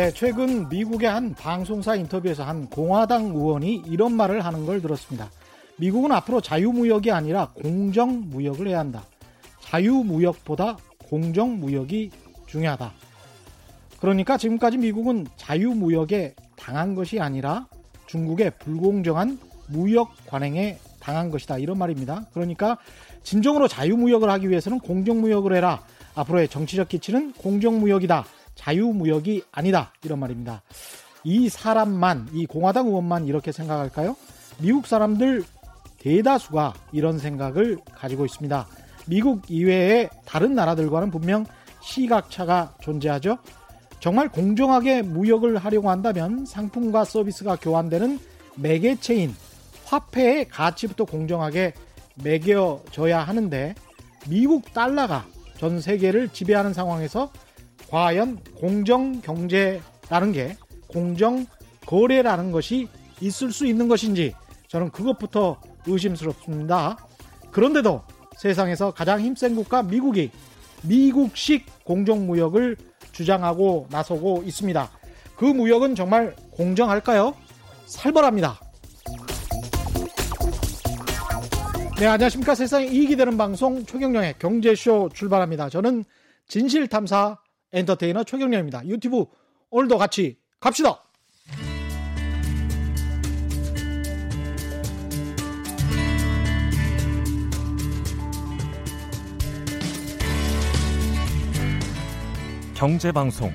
네, 최근 미국의 한 방송사 인터뷰에서 한 공화당 의원이 이런 말을 하는 걸 들었습니다. 미국은 앞으로 자유무역이 아니라 공정무역을 해야 한다. 자유무역보다 공정무역이 중요하다. 그러니까 지금까지 미국은 자유무역에 당한 것이 아니라 중국의 불공정한 무역 관행에 당한 것이다. 이런 말입니다. 그러니까 진정으로 자유무역을 하기 위해서는 공정무역을 해라. 앞으로의 정치적 기치는 공정무역이다. 자유무역이 아니다. 이런 말입니다. 이 사람만, 이 공화당 의원만 이렇게 생각할까요? 미국 사람들 대다수가 이런 생각을 가지고 있습니다. 미국 이외의 다른 나라들과는 분명 시각차가 존재하죠. 정말 공정하게 무역을 하려고 한다면 상품과 서비스가 교환되는 매개체인 화폐의 가치부터 공정하게 매겨져야 하는데 미국 달러가 전 세계를 지배하는 상황에서 과연 공정 경제라는 게 공정 거래라는 것이 있을 수 있는 것인지 저는 그것부터 의심스럽습니다. 그런데도 세상에서 가장 힘센 국가 미국이 미국식 공정무역을 주장하고 나서고 있습니다. 그 무역은 정말 공정할까요? 살벌합니다. 네, 안녕하십니까. 세상에 이익이 되는 방송 최경령의 경제쇼 출발합니다. 저는 진실탐사 엔터테이너 최경령입니다. 유튜브 오늘도 같이 갑시다. 경제방송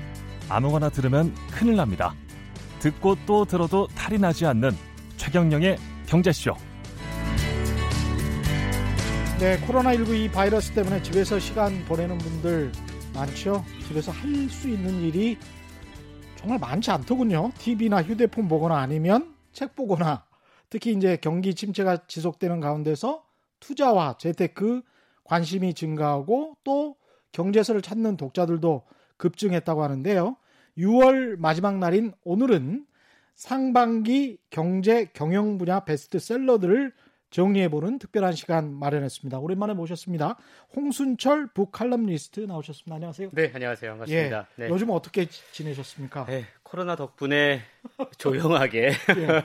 아무거나 들으면 큰일 납니다. 듣고 또 들어도 탈이 나지 않는 최경령의 경제쇼. 네, 코로나19 이 바이러스 때문에 집에서 시간 보내는 분들 많죠. 집에서 할 수 있는 일이 정말 많지 않더군요. TV나 휴대폰 보거나 아니면 책 보거나 특히 이제 경기 침체가 지속되는 가운데서 투자와 재테크 관심이 증가하고 또 경제서를 찾는 독자들도 급증했다고 하는데요. 6월 마지막 날인 오늘은 상반기 경제 경영 분야 베스트셀러들을 정리해보는 특별한 시간 마련했습니다. 오랜만에 모셨습니다. 홍순철 북칼럼니스트 나오셨습니다. 안녕하세요. 네, 안녕하세요. 반갑습니다. 예, 네. 요즘 어떻게 지내셨습니까? 네, 코로나 덕분에 조용하게 예.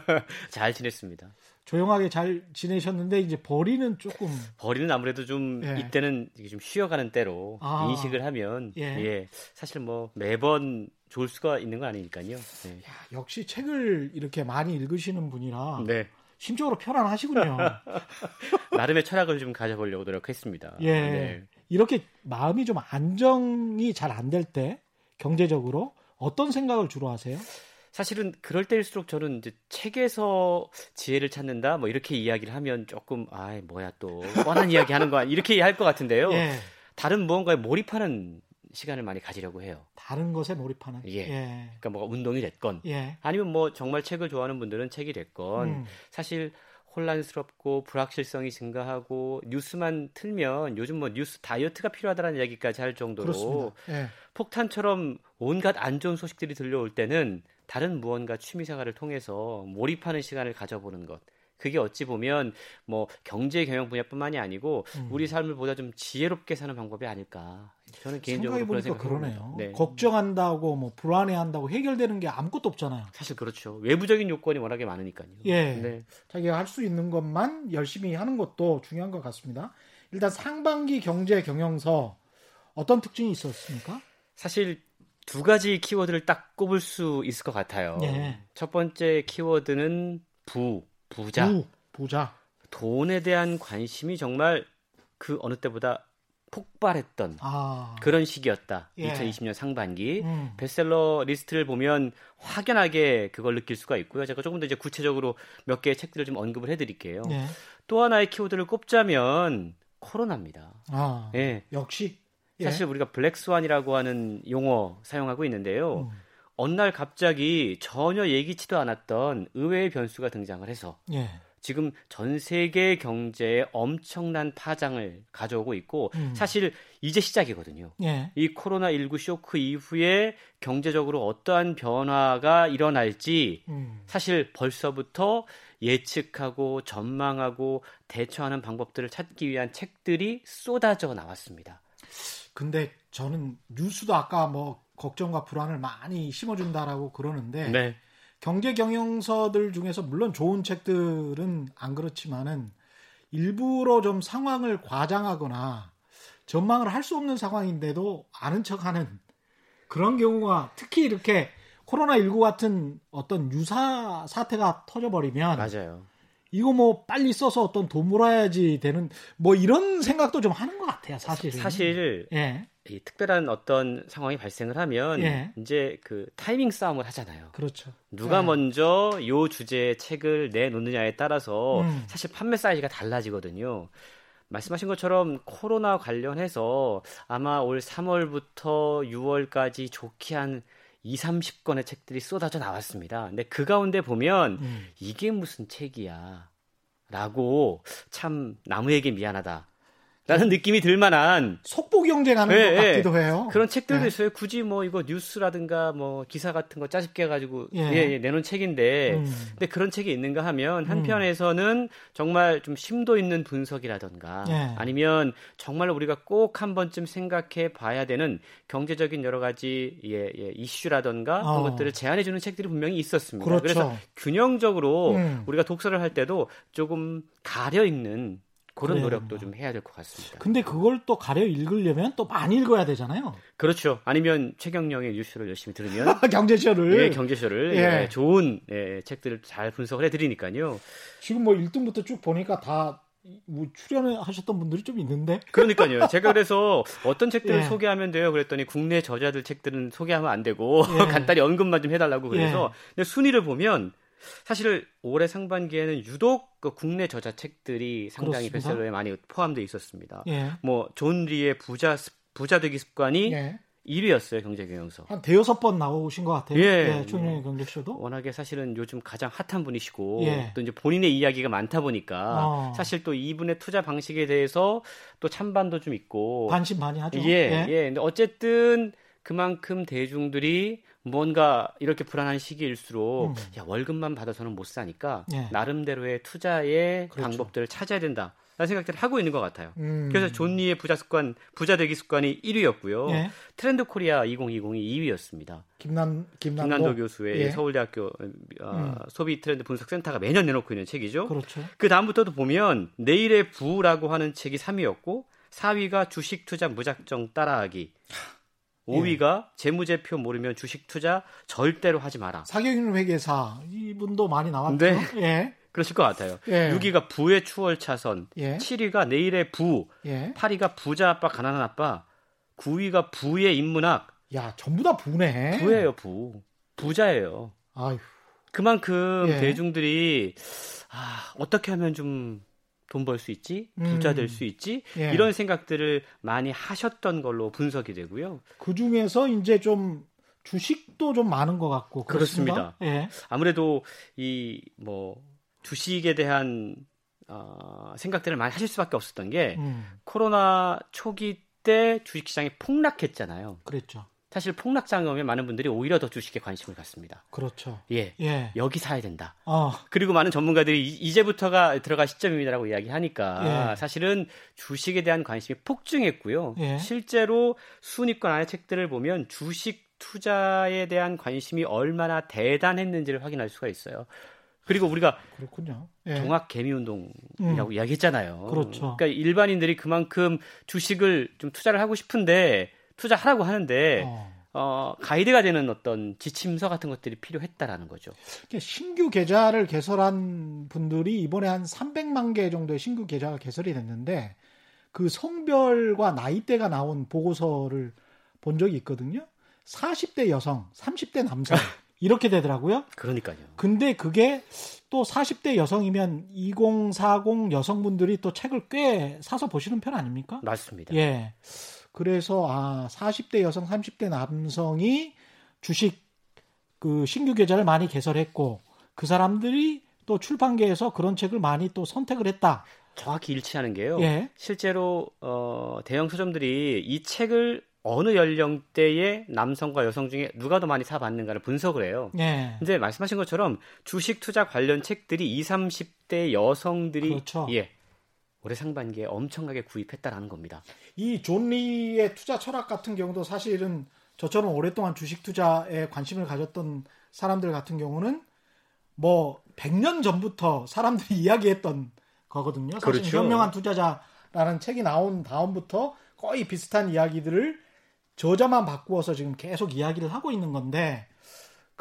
잘 지냈습니다. 조용하게 잘 지내셨는데 이제 벌이는 조금 버리는 아무래도 좀 예. 이때는 이게 좀 쉬어가는 때로 아. 인식을 하면 예. 예. 사실 뭐 매번 좋을 수가 있는 거 아니니까요. 네. 야, 역시 책을 이렇게 많이 읽으시는 분이라 네. 심적으로 편안하시군요. 나름의 철학을 좀 가져보려고 노력했습니다. 예. 네. 이렇게 마음이 좀 안정이 잘 안 될 때 경제적으로 어떤 생각을 주로 하세요? 사실은 그럴 때일수록 저는 이제 책에서 지혜를 찾는다 뭐 이렇게 이야기를 하면 조금 아 뭐야 또 뻔한 이야기 하는 거야 이렇게 할 것 같은데요. 예. 다른 무언가에 몰입하는 시간을 많이 가지려고 해요. 다른 것에 몰입하는. 예. 예. 그러니까 뭐 운동이 됐건 예. 아니면 뭐 정말 책을 좋아하는 분들은 책이 됐건 음. 사실 혼란스럽고 불확실성이 증가하고 뉴스만 틀면 요즘 뭐 뉴스 다이어트가 필요하다는 이야기까지 할 정도로. 예. 폭탄처럼 온갖 안 좋은 소식들이 들려올 때는 다른 무언가 취미 생활을 통해서 몰입하는 시간을 가져보는 것. 그게 어찌 보면 뭐 경제 경영 분야뿐만이 아니고 음. 우리 삶을 보다 좀 지혜롭게 사는 방법이 아닐까. 저는 개인적으로 그런 생각을 그러네요. 네. 걱정한다고 뭐 불안해한다고 해결되는 게 아무것도 없잖아요. 사실 그렇죠. 외부적인 요건이 워낙에 많으니까요. 예. 네. 자기가 할 수 있는 것만 열심히 하는 것도 중요한 것 같습니다. 일단 상반기 경제 경영서 어떤 특징이 있었습니까? 사실 두 가지 키워드를 딱 꼽을 수 있을 것 같아요. 예. 첫 번째 키워드는 부, 부자. 부, 부자. 돈에 대한 관심이 정말 그 어느 때보다 폭발했던 아. 그런 시기였다. 예. 2020년 상반기. 음. 베스트셀러 리스트를 보면 확연하게 그걸 느낄 수가 있고요. 제가 조금 더 이제 구체적으로 몇 개의 책들을 좀 언급을 해드릴게요. 예. 또 하나의 키워드를 꼽자면 코로나입니다. 아. 예. 역시. 예. 사실 우리가 black swan이라고 하는 용어 사용하고 있는데요. 음. 어느 날 갑자기 전혀 예기치도 않았던 의외의 변수가 등장을 해서 예. 지금 전 세계 경제에 엄청난 파장을 가져오고 있고 음. 사실 이제 시작이거든요. 예. 이 코로나 19 쇼크 이후에 경제적으로 어떠한 변화가 일어날지 음. 사실 벌써부터 예측하고 전망하고 대처하는 방법들을 찾기 위한 책들이 쏟아져 나왔습니다. 근데 저는 뉴스도 아까 뭐 걱정과 불안을 많이 심어준다라고 그러는데 네. 경제 경영서들 중에서 물론 좋은 책들은 안 그렇지만은 일부러 좀 상황을 과장하거나 전망을 할 수 없는 상황인데도 아는 척하는 그런 경우가 특히 이렇게 코로나19 같은 어떤 유사 사태가 터져버리면 맞아요. 이거 뭐 빨리 써서 어떤 돈 몰아야지 되는 뭐 이런 생각도 좀 하는 것 같아요, 사실은. 사실 예, 이 특별한 어떤 상황이 발생을 하면 예. 이제 그 타이밍 싸움을 하잖아요. 그렇죠. 누가 예. 먼저 요 주제의 책을 내놓느냐에 따라서 음. 사실 판매 사이즈가 달라지거든요. 말씀하신 것처럼 코로나 관련해서 아마 올 3월부터 6월까지 좋게 한 2, 30권의 책들이 쏟아져 나왔습니다. 근데 그 가운데 보면 음. 이게 무슨 책이야. 라고 참 나무에게 미안하다. 라는 느낌이 들 만한 속보 경쟁하는 예, 것 예. 같기도 해요. 그런 책들도 네. 있어요. 굳이 뭐 이거 뉴스라든가 뭐 기사 같은 거 짜집게 해가지고 예. 예, 예, 내놓은 책인데 음. 근데 그런 책이 있는가 하면 한편에서는 정말 좀 심도 있는 분석이라던가 예. 아니면 정말 우리가 꼭 한 번쯤 생각해 봐야 되는 경제적인 여러 가지 예, 예, 이슈라던가 어. 그런 것들을 제안해 주는 책들이 분명히 있었습니다. 그렇죠. 그래서 균형적으로 음. 우리가 독서를 할 때도 조금 가려 읽는 그런 그래요. 노력도 좀 해야 될 것 같습니다. 근데 그걸 또 가려 읽으려면 또 많이 읽어야 되잖아요. 그렇죠. 아니면 최경영의 뉴스를 열심히 들으면 경제쇼를. 예, 경제쇼를 예. 예, 좋은 예, 책들을 잘 분석을 해드리니까요. 지금 뭐 1등부터 쭉 보니까 다 뭐 출연하셨던 분들이 좀 있는데. 그러니까요. 제가 그래서 어떤 책들을 예. 소개하면 돼요. 그랬더니 국내 저자들 책들은 소개하면 안 되고 예. 간단히 언급만 좀 해달라고 그래서 근데 순위를 보면 사실 올해 상반기에는 유독 그 국내 저자 책들이 상당히 그렇습니다. 베스트셀러에 많이 포함되어 있었습니다. 예. 뭐 존 리의 부자 습- 부자 되기 습관이 예. 1위였어요 경제 경영서. 한 대여섯 번 나오신 것 같아요. 예. 최근의 경제쇼도. 워낙에 사실은 요즘 가장 핫한 분이시고 예. 또 이제 본인의 이야기가 많다 보니까 어. 사실 또 이분의 투자 방식에 대해서 또 찬반도 좀 있고 반신반의하죠. 예, 예. 근데 어쨌든 그만큼 대중들이 뭔가 이렇게 불안한 시기일수록 음. 야 월급만 받아서는 못 사니까 예. 나름대로의 투자의 그렇죠. 방법들을 찾아야 된다. 라는 생각들을 하고 있는 것 같아요. 음. 그래서 존 리의 부자 습관, 부자 되기 습관이 1위였고요. 예. 트렌드 코리아 2020이 2위였습니다. 김난 김난도, 김난도 교수의 예. 서울대학교 어, 음. 소비 트렌드 분석 센터가 매년 내놓고 있는 책이죠. 그렇죠. 그 다음부터도 보면 내일의 부라고 하는 책이 3위였고 4위가 주식 투자 무작정 따라하기. 5위가 재무제표 모르면 주식 투자 절대로 하지 마라. 사경윤 회계사 이분도 많이 나왔죠. 네. 예. 그러실 것 같아요. 예. 6위가 부의 추월 차선, 예. 7위가 내일의 부, 예. 8위가 부자 아빠 가난한 아빠, 9위가 부의 인문학. 야, 전부 다 부네. 부예요, 부. 부자예요. 아휴. 그만큼 예. 대중들이 아, 어떻게 하면 좀 돈 벌 수 있지? 부자 음. 될수 있지? 예. 이런 생각들을 많이 하셨던 걸로 분석이 되고요. 그 중에서 이제 좀 주식도 좀 많은 것 같고 그렇습니다. 예. 아무래도 이 뭐 주식에 대한 어, 생각들을 많이 하실 수밖에 없었던 게 음, 코로나 초기 때 주식 시장이 폭락했잖아요. 그랬죠. 사실 폭락장에 오면 많은 분들이 오히려 더 주식에 관심을 갖습니다. 그렇죠. 예. 예. 여기 사야 된다. 어, 그리고 많은 전문가들이 이- 이제부터가 들어갈 시점입니다라고 이야기하니까 예. 사실은 주식에 대한 관심이 폭증했고요. 예. 실제로 순위권 안의 책들을 보면 주식 투자에 대한 관심이 얼마나 대단했는지를 확인할 수가 있어요. 그리고 우리가 그렇군요. 예. 종합 개미 운동이라고 이야기했잖아요. 그렇죠. 그러니까 일반인들이 그만큼 주식을 좀 투자를 하고 싶은데 투자하라고 하는데 어. 어, 가이드가 되는 어떤 지침서 같은 것들이 필요했다라는 거죠. 신규 계좌를 개설한 분들이 이번에 한 300만 개 정도의 신규 계좌가 개설이 됐는데 그 성별과 나이대가 나온 보고서를 본 적이 있거든요. 40대 여성, 30대 남성 이렇게 되더라고요. 그러니까요. 근데 그게 또 40대 여성이면 2040 여성분들이 또 책을 꽤 사서 보시는 편 아닙니까? 맞습니다. 예. 그래서 아 40대 여성, 30대 남성이 주식 그 신규 계좌를 많이 개설했고 그 사람들이 또 출판계에서 그런 책을 많이 또 선택을 했다. 정확히 일치하는 게요. 예. 실제로 어, 대형 서점들이 이 책을 어느 연령대의 남성과 여성 중에 누가 더 많이 사봤는가를 분석을 해요. 예. 근데 말씀하신 것처럼 주식 투자 관련 책들이 20, 30대 여성들이 그렇죠. 예. 올해 상반기에 엄청나게 구입했다라는 겁니다. 이 존 리의 투자 철학 같은 경우도 사실은 저처럼 오랫동안 주식 투자에 관심을 가졌던 사람들 같은 경우는 뭐 100년 전부터 사람들이 이야기했던 거거든요. 사실 그렇죠. 현명한 투자자라는 책이 나온 다음부터 거의 비슷한 이야기들을 저자만 바꾸어서 지금 계속 이야기를 하고 있는 건데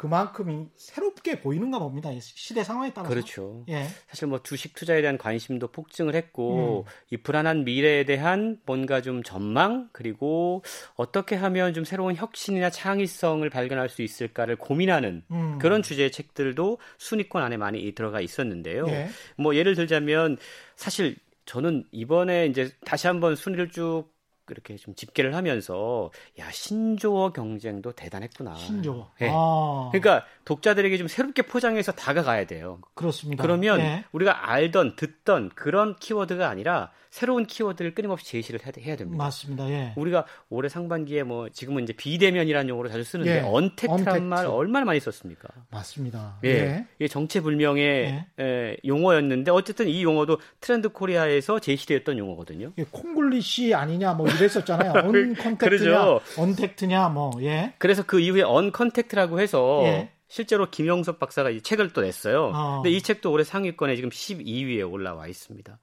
그만큼이 새롭게 보이는가 봅니다. 시대 상황에 따라서. 그렇죠. 예. 사실 뭐 주식 투자에 대한 관심도 폭증을 했고 음. 이 불안한 미래에 대한 뭔가 좀 전망 그리고 어떻게 하면 좀 새로운 혁신이나 창의성을 발견할 수 있을까를 고민하는 음. 그런 주제의 책들도 순위권 안에 많이 들어가 있었는데요. 예. 뭐 예를 들자면 사실 저는 이번에 이제 다시 한번 순위를 쭉 이렇게 좀 집계를 하면서 야 신조어 경쟁도 대단했구나. 신조어. 예. 아. 그러니까 독자들에게 좀 새롭게 포장해서 다가가야 돼요. 그렇습니다. 그러면 예. 우리가 알던 듣던 그런 키워드가 아니라 새로운 키워드를 끊임없이 제시를 해야, 됩니다. 맞습니다. 예. 우리가 올해 상반기에 뭐 지금은 이제 비대면이라는 용어로 자주 쓰는데 예, untact란 untact. 말 얼마나 많이 썼습니까? 맞습니다. 예, 이게 정체불명의 에, 용어였는데 어쨌든 이 용어도 트렌드 코리아에서 제시되었던 용어거든요. 예, 콩글리시 아니냐 뭐 이랬었잖아요. uncontact냐, 그러죠. untact냐 뭐 예. 그래서 그 이후에 언컨택트라고 해서 예. 실제로 김영석 박사가 이 책을 또 냈어요. 어. 근데 이 책도 올해 상위권에 지금 12위에 올라와 있습니다.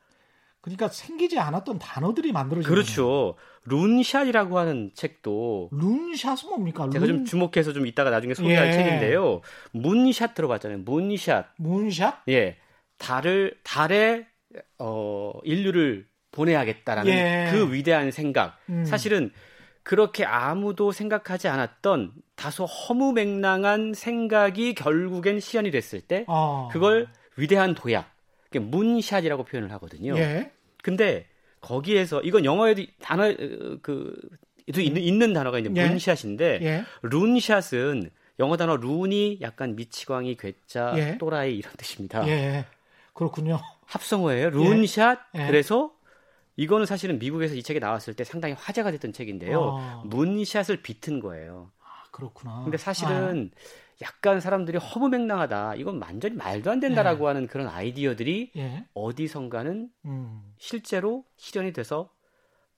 그러니까 생기지 않았던 단어들이 만들어지는 그렇죠. 룬샷이라고 하는 책도. 룬샷은 뭡니까? 제가 좀 룬, 주목해서 좀 이따가 나중에 소개할 예. 책인데요. 문샷 들어봤잖아요. 문샷. 문샷? 예. 달을 달에 어 인류를 보내야겠다라는 예. 그 위대한 생각. 음. 사실은 그렇게 아무도 생각하지 않았던 다소 허무맹랑한 생각이 결국엔 실현이 됐을 때 어. 그걸 위대한 도약. 문샷이라고 표현을 하거든요. 예. 근데 거기에서 이건 영어에도 단어 어, 그 있는, 있는 단어가 이제 예. 문샷인데 예. 룬샷은 영어 단어 룬이 약간 미치광이 괴짜 예. 또라이 이런 뜻입니다. 예. 그렇군요. 합성어예요. 룬샷. 예. 그래서 이거는 사실은 미국에서 이 책이 나왔을 때 상당히 화제가 됐던 책인데요. 어. 문샷을 비튼 거예요. 아, 그렇구나. 근데 사실은 약간 사람들이 허무맹랑하다. 이건 완전히 말도 안 된다라고 네. 하는 그런 아이디어들이 아, 예. 어디선가는 음. 실제로 실현이 돼서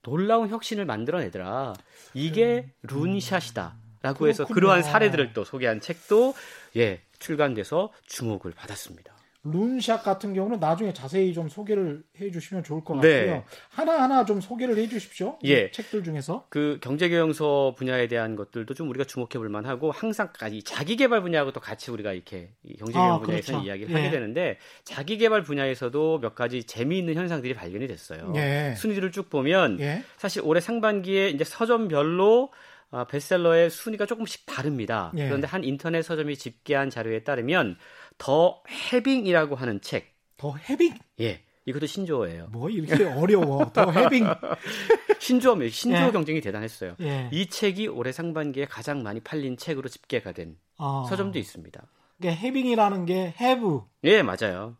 놀라운 혁신을 만들어내더라. 이게 룬샷이다. 라고 해서 음. 그러한 사례들을 또 소개한 책도 예, 출간돼서 주목을 받았습니다. 룬샷 같은 경우는 나중에 자세히 좀 소개를 해 주시면 좋을 것 네. 같고요. 하나 하나 좀 소개를 해 주십시오. 예. 이 책들 중에서. 그 경제경영서 분야에 대한 것들도 좀 우리가 주목해 볼 만하고 항상 이 자기개발 분야하고 또 같이 우리가 이렇게 이 경제경영 아, 분야에서 그렇죠. 이야기를 예. 하게 되는데 자기개발 분야에서도 몇 가지 재미있는 현상들이 발견이 됐어요. 예. 순위들을 쭉 보면 예. 사실 올해 상반기에 이제 서점별로 아, 베스트셀러의 순위가 조금씩 다릅니다. 예. 그런데 한 인터넷 서점이 집계한 자료에 따르면 더 해빙이라고 하는 책, 더 해빙. 예, 이것도 신조어예요. 뭐 이렇게 어려워. 더 해빙. 신조어, 신조어 예. 경쟁이 대단했어요. 예. 이 책이 올해 상반기에 가장 많이 팔린 책으로 집계가 된 어. 서점도 있습니다. 이게 해빙이라는 게 have라는 예, 맞아요.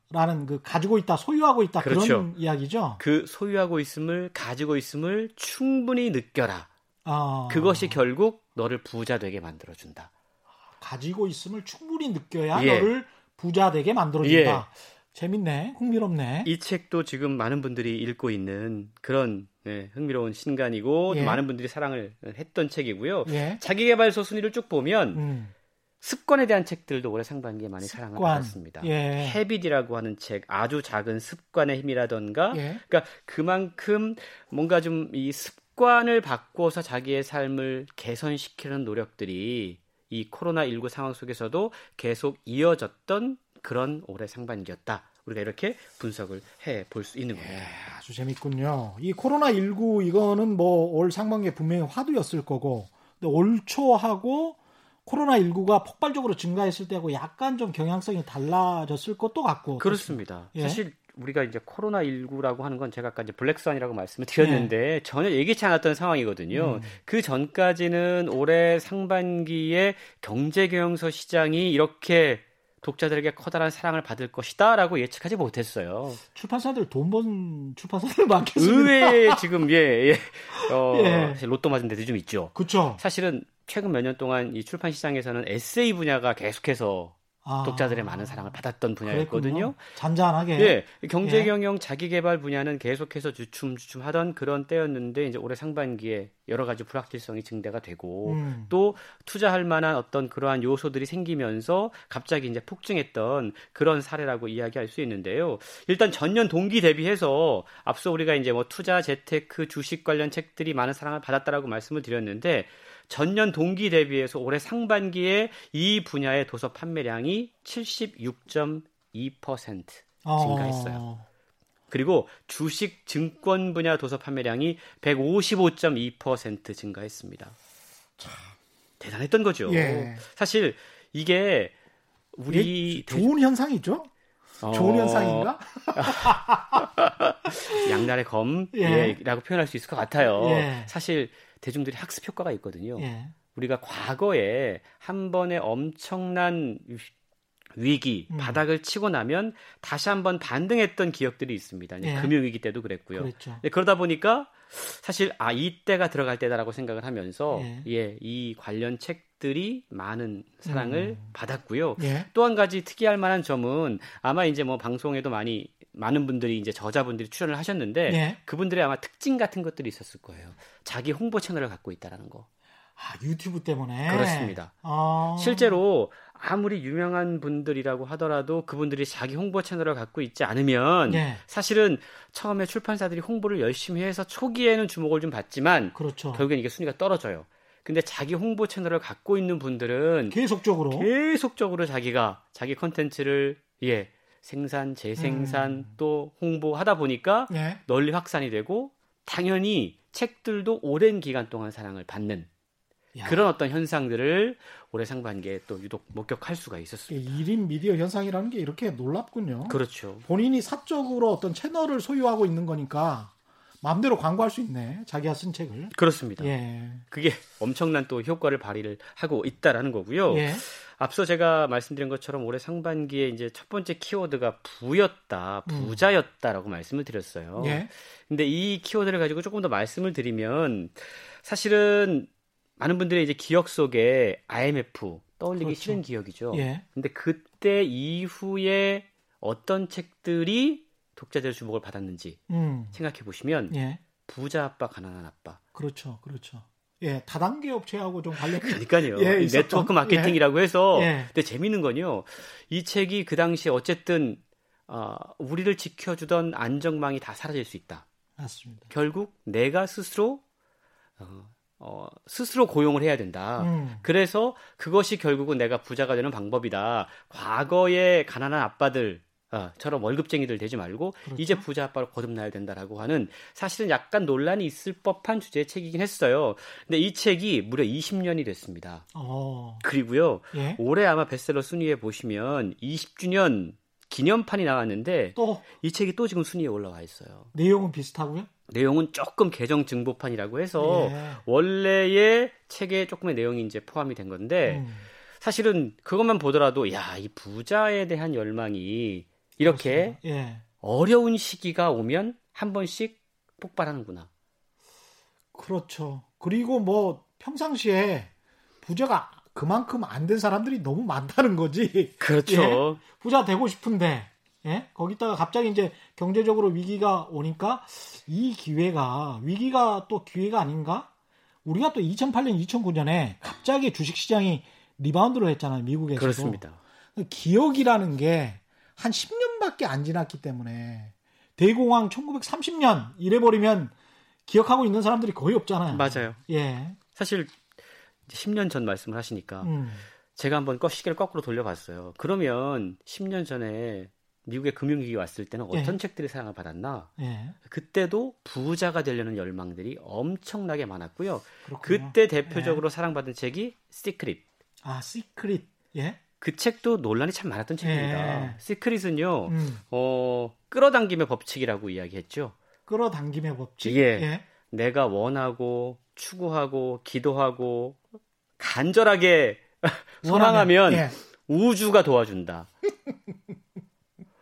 그 가지고 있다, 소유하고 있다 그런 그렇죠. 이야기죠. 그 소유하고 있음을 가지고 있음을 충분히 느껴라. 아, 그것이 결국 너를 부자 되게 만들어 준다. 가지고 있음을 충분히 느껴야 예. 너를 부자 되게 만들어준다. 재밌네, 흥미롭네. 이 책도 지금 많은 분들이 읽고 있는 그런 네, 흥미로운 신간이고 예. 많은 분들이 사랑을 했던 책이고요. 예. 자기개발서 순위를 쭉 보면 음, 습관에 대한 책들도 올해 상반기에 많이 사랑을 습관. 받았습니다. 예. 헤빗이라고 하는 책, 아주 작은 습관의 힘이라던가, 예. 그러니까 그만큼 뭔가 좀 이 습관을 바꿔서 자기의 삶을 개선시키는 노력들이 이 코로나19 상황 속에서도 계속 이어졌던 그런 올해 상반기였다. 우리가 이렇게 분석을 해 볼 수 있는 겁니다. 아주 재밌군요. 이 코로나19 이거는 뭐 올 상반기에 분명히 화두였을 거고, 근데 올 초하고 코로나19가 폭발적으로 증가했을 때하고 약간 좀 경향성이 달라졌을 것도 같고. 그렇습니다. 예. 사실 우리가 이제 코로나 19라고 하는 건 제가 아까 이제 블랙스완이라고 말씀을 드렸는데 전혀 예기치 않았던 상황이거든요. 음. 그 전까지는 올해 상반기에 경제 경영서 시장이 이렇게 독자들에게 커다란 사랑을 받을 것이다라고 예측하지 못했어요. 출판사들 돈 번 출판사들 많겠습니다. 의외에 지금 예, 예. 어, 예. 사실 로또 맞은 데도 좀 있죠. 그렇죠. 사실은 최근 몇 년 동안 이 출판 시장에서는 에세이 분야가 계속해서 아, 독자들의 많은 사랑을 받았던 분야였거든요. 그랬군요. 잔잔하게. 예, 경제 경영 자기 개발 분야는 계속해서 주춤주춤 하던 그런 때였는데 이제 올해 상반기에 여러 가지 불확실성이 증대가 되고 음. 또 투자할 만한 어떤 그러한 요소들이 생기면서 갑자기 이제 폭증했던 그런 사례라고 이야기할 수 있는데요. 일단 전년 동기 대비해서 앞서 우리가 이제 뭐 투자 재테크 주식 관련 책들이 많은 사랑을 받았다라고 말씀을 드렸는데 전년 동기 대비해서 올해 상반기에 이 분야의 도서 판매량이 76.2% 증가했어요. 어... 그리고 주식 증권 분야 도서 판매량이 155.2% 증가했습니다. 참 대단했던 거죠. 예. 사실 이게 우리 예, 좋은 현상이죠. 어... 좋은 현상인가? 양날의 검이라고 예. 표현할 수 있을 것 같아요. 예. 사실 대중들이 학습 효과가 있거든요. 예. 우리가 과거에 한 번에 엄청난 위기 음. 바닥을 치고 나면 다시 한번 반등했던 기억들이 있습니다. 예. 금융위기 때도 그랬고요. 그렇죠. 그러다 보니까 사실 아 이때가 들어갈 때다라고 생각을 하면서 예, 예 이 관련 책들이 많은 사랑을 음. 받았고요. 예. 또한 가지 특이할 만한 점은 아마 이제 뭐 방송에도 많이 많은 분들이 이제 저자분들이 출연을 하셨는데 예. 그분들의 아마 특징 같은 것들이 있었을 거예요. 자기 홍보 채널을 갖고 있다라는 거. 아, 유튜브 때문에. 그렇습니다. 아... 실제로 아무리 유명한 분들이라고 하더라도 그분들이 자기 홍보 채널을 갖고 있지 않으면 예. 사실은 처음에 출판사들이 홍보를 열심히 해서 초기에는 주목을 좀 받지만 그렇죠. 결국엔 이게 순위가 떨어져요. 근데 자기 홍보 채널을 갖고 있는 분들은 계속적으로 계속적으로 자기가 자기 컨텐츠를 예 생산, 재생산 음. 또 홍보하다 보니까 예. 널리 확산이 되고 당연히 책들도 오랜 기간 동안 사랑을 받는 야. 그런 어떤 현상들을 올해 상반기에 또 유독 목격할 수가 있었습니다. 1인 미디어 현상이라는 게 이렇게 놀랍군요. 그렇죠. 본인이 사적으로 어떤 채널을 소유하고 있는 거니까 마음대로 광고할 수 있네. 자기가 쓴 책을. 그렇습니다. 예. 그게 엄청난 또 효과를 발휘를 하고 있다라는 거고요. 예. 앞서 제가 말씀드린 것처럼 올해 상반기에 이제 첫 번째 키워드가 부였다, 음. 부자였다라고 음. 말씀을 드렸어요. 예. 근데 이 키워드를 가지고 조금 더 말씀을 드리면 사실은 많은 분들의 이제 기억 속에 IMF 떠올리기 그렇죠. 싫은 기억이죠. 예. 근데 그때 이후에 어떤 책들이 독자들의 주목을 받았는지 음. 생각해 보시면 예. 부자 아빠 가난한 아빠. 그렇죠. 그렇죠. 예, 다단계 업체하고 좀 관련 그러니까요. 예, 네트워크 마케팅이라고 예. 해서 예. 근데 재밌는 건요. 이 책이 그 당시에 어쨌든 어, 우리를 지켜주던 안정망이 다 사라질 수 있다. 맞습니다. 결국 내가 스스로 어, 어, 스스로 고용을 해야 된다. 음. 그래서 그것이 결국은 내가 부자가 되는 방법이다. 과거의 가난한 아빠들 어, 처럼 월급쟁이들 되지 말고 그렇죠? 이제 부자 아빠로 거듭나야 된다라고 하는 사실은 약간 논란이 있을 법한 주제의 책이긴 했어요. 근데 이 책이 무려 20년이 됐습니다. 어. 그리고요. 예? 올해 아마 베스트셀러 순위에 보시면 20주년 기념판이 나왔는데 또 이 책이 또 지금 순위에 올라와 있어요. 내용은 비슷하고요? 내용은 조금 개정 증보판이라고 해서 예. 원래의 책에 조금의 내용이 이제 포함이 된 건데 음. 사실은 그것만 보더라도 야 이 부자에 대한 열망이 이렇게 예. 어려운 시기가 오면 한 번씩 폭발하는구나. 그렇죠. 그리고 뭐 평상시에 부자가 그만큼 안 된 사람들이 너무 많다는 거지. 그렇죠. 예? 부자 되고 싶은데 예? 거기다가 갑자기 이제 경제적으로 위기가 오니까 이 기회가 위기가 또 기회가 아닌가? 우리가 또 2008년, 2009년에 갑자기 주식 시장이 리바운드를 했잖아요, 미국에서도. 그렇습니다. 기억이라는 게 한 10년밖에 안 지났기 때문에 대공황 1930년 이래버리면 기억하고 있는 사람들이 거의 없잖아요. 맞아요. 예. 사실 10년 전 말씀을 하시니까 음. 제가 한번 시계를 거꾸로 돌려봤어요. 그러면 10년 전에 미국의 금융위기 왔을 때는 어떤 예. 책들이 사랑을 받았나? 예. 그때도 부자가 되려는 열망들이 엄청나게 많았고요. 그렇군요. 그때 대표적으로 예. 사랑받은 책이 Secret. 아, Secret. 예? 그 책도 논란이 참 많았던 책입니다. 예. Secret은요, 음. 어, 끌어당김의 법칙이라고 이야기했죠. 끌어당김의 법칙. 예. 예. 내가 원하고 추구하고 기도하고 간절하게 소망하면 예. 우주가 도와준다.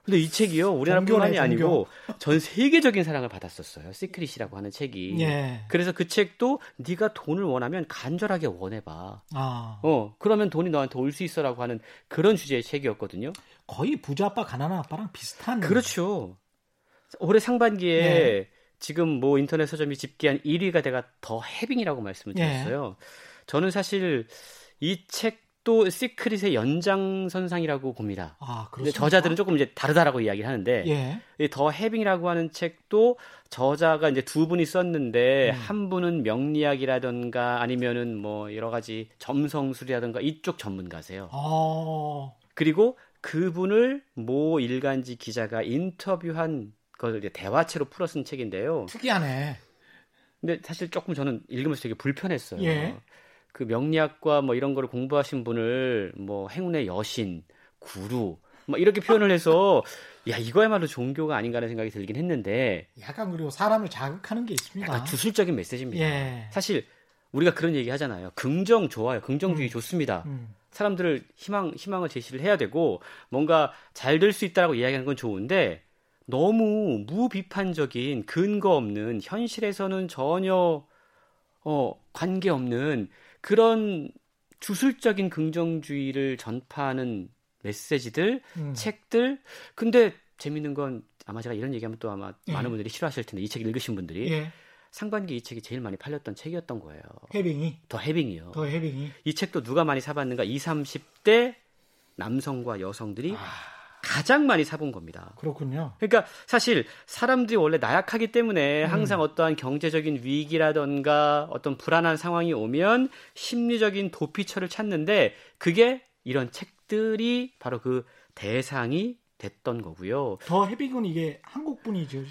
근데 이 책이요 우리나라뿐만이 아니고 전 세계적인 사랑을 받았었어요. Secret이라고 하는 책이. 예. 그래서 그 책도 네가 돈을 원하면 간절하게 원해봐. 아. 어 그러면 돈이 너한테 올 수 있어라고 하는 그런 주제의 책이었거든요. 거의 부자 아빠 가난한 아빠랑 비슷한. 그렇죠. 올해 상반기에 예. 지금 뭐 인터넷 서점이 집계한 1위가 내가 더 해빙이라고 말씀을 예. 드렸어요. 예. 저는 사실 이 책 도 시크릿의 연장선상이라고 봅니다. 아, 근데 저자들은 조금 이제 다르다라고 이야기를 하는데 예. 더 해빙이라고 하는 책도 저자가 이제 두 분이 썼는데 음. 한 분은 명리학이라든가 아니면은 뭐 여러 가지 점성술이라든가 이쪽 전문가세요. 아. 그리고 그분을 모 일간지 기자가 인터뷰한 그걸 이제 대화체로 풀어 쓴 책인데요. 특이하네. 근데 사실 조금 저는 읽으면서 되게 불편했어요. 예. 그 명리학과 뭐 이런 거를 공부하신 분을 뭐 행운의 여신, 구루 뭐 이렇게 표현을 해서 야 이거야말로 종교가 아닌가라는 생각이 들긴 했는데 약간 그리고 사람을 자극하는 게 있습니다. 약간 주술적인 메시지입니다. 예. 사실 우리가 그런 얘기 하잖아요. 긍정 좋아요. 긍정주의 음. 좋습니다. 음. 사람들을 희망 희망을 제시를 해야 되고 뭔가 잘 될 수 있다라고 이야기하는 건 좋은데 너무 무비판적인 근거 없는 현실에서는 전혀 어 관계 없는 그런 주술적인 긍정주의를 전파하는 메시지들, 음. 책들. 근데 재밌는 건 아마 제가 이런 얘기하면 또 아마 예. 많은 분들이 싫어하실 텐데 이 책 읽으신 분들이 예. 상반기 이 책이 제일 많이 팔렸던 책이었던 거예요. 해빙이? 더 해빙이요. 더 해빙이. 이 책도 누가 많이 사봤는가? 20, 30대 남성과 여성들이 아. 가장 많이 사본 겁니다. 그렇군요. 그러니까 사실 사람들이 원래 나약하기 때문에 음. 항상 어떠한 경제적인 위기라던가 어떤 불안한 상황이 오면 심리적인 도피처를 찾는데 그게 이런 책들이 바로 그 대상이 됐던 거고요. 더 해비군 이게 한국 분이죠.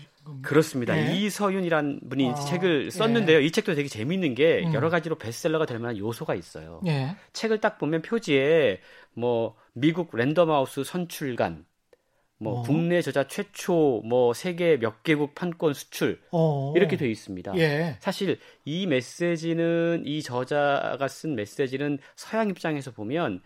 그렇습니다. 네. 이서윤이란 분이 아, 책을 썼는데요. 네. 이 책도 되게 재밌는 게 음. 여러 가지로 베스트셀러가 될 만한 요소가 있어요. 네. 책을 딱 보면 표지에 뭐 미국 랜덤하우스 선출간, 뭐 어. 국내 저자 최초 뭐 세계 몇 개국 판권 수출 어. 이렇게 되어 있습니다. 예. 사실 이 메시지는 이 저자가 쓴 메시지는 서양 입장에서 보면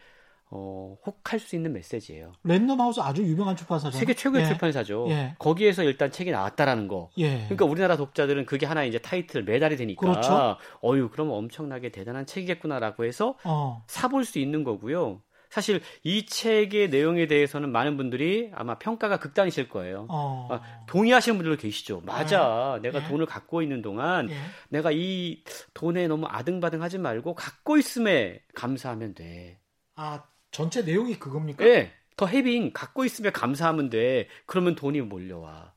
어, 혹할 수 있는 메시지예요. 랜덤하우스 아주 유명한 출판사죠. 세계 최고의 예. 출판사죠. 예. 거기에서 일단 책이 나왔다라는 거. 예. 그러니까 우리나라 독자들은 그게 하나 이제 타이틀 메달이 되니까 그렇죠? 어유 그럼 엄청나게 대단한 책이겠구나라고 해서 어. 사볼 수 있는 거고요. 사실 이 책의 내용에 대해서는 많은 분들이 아마 평가가 극단이실 거예요. 어. 아, 동의하시는 분들도 계시죠. 맞아. 네. 내가 네. 돈을 갖고 있는 동안 네. 내가 이 돈에 너무 아등바등하지 말고 갖고 있음에 감사하면 돼. 아 전체 내용이 그겁니까? 네. 더 해빙 갖고 있으면 감사하면 돼. 그러면 돈이 몰려와.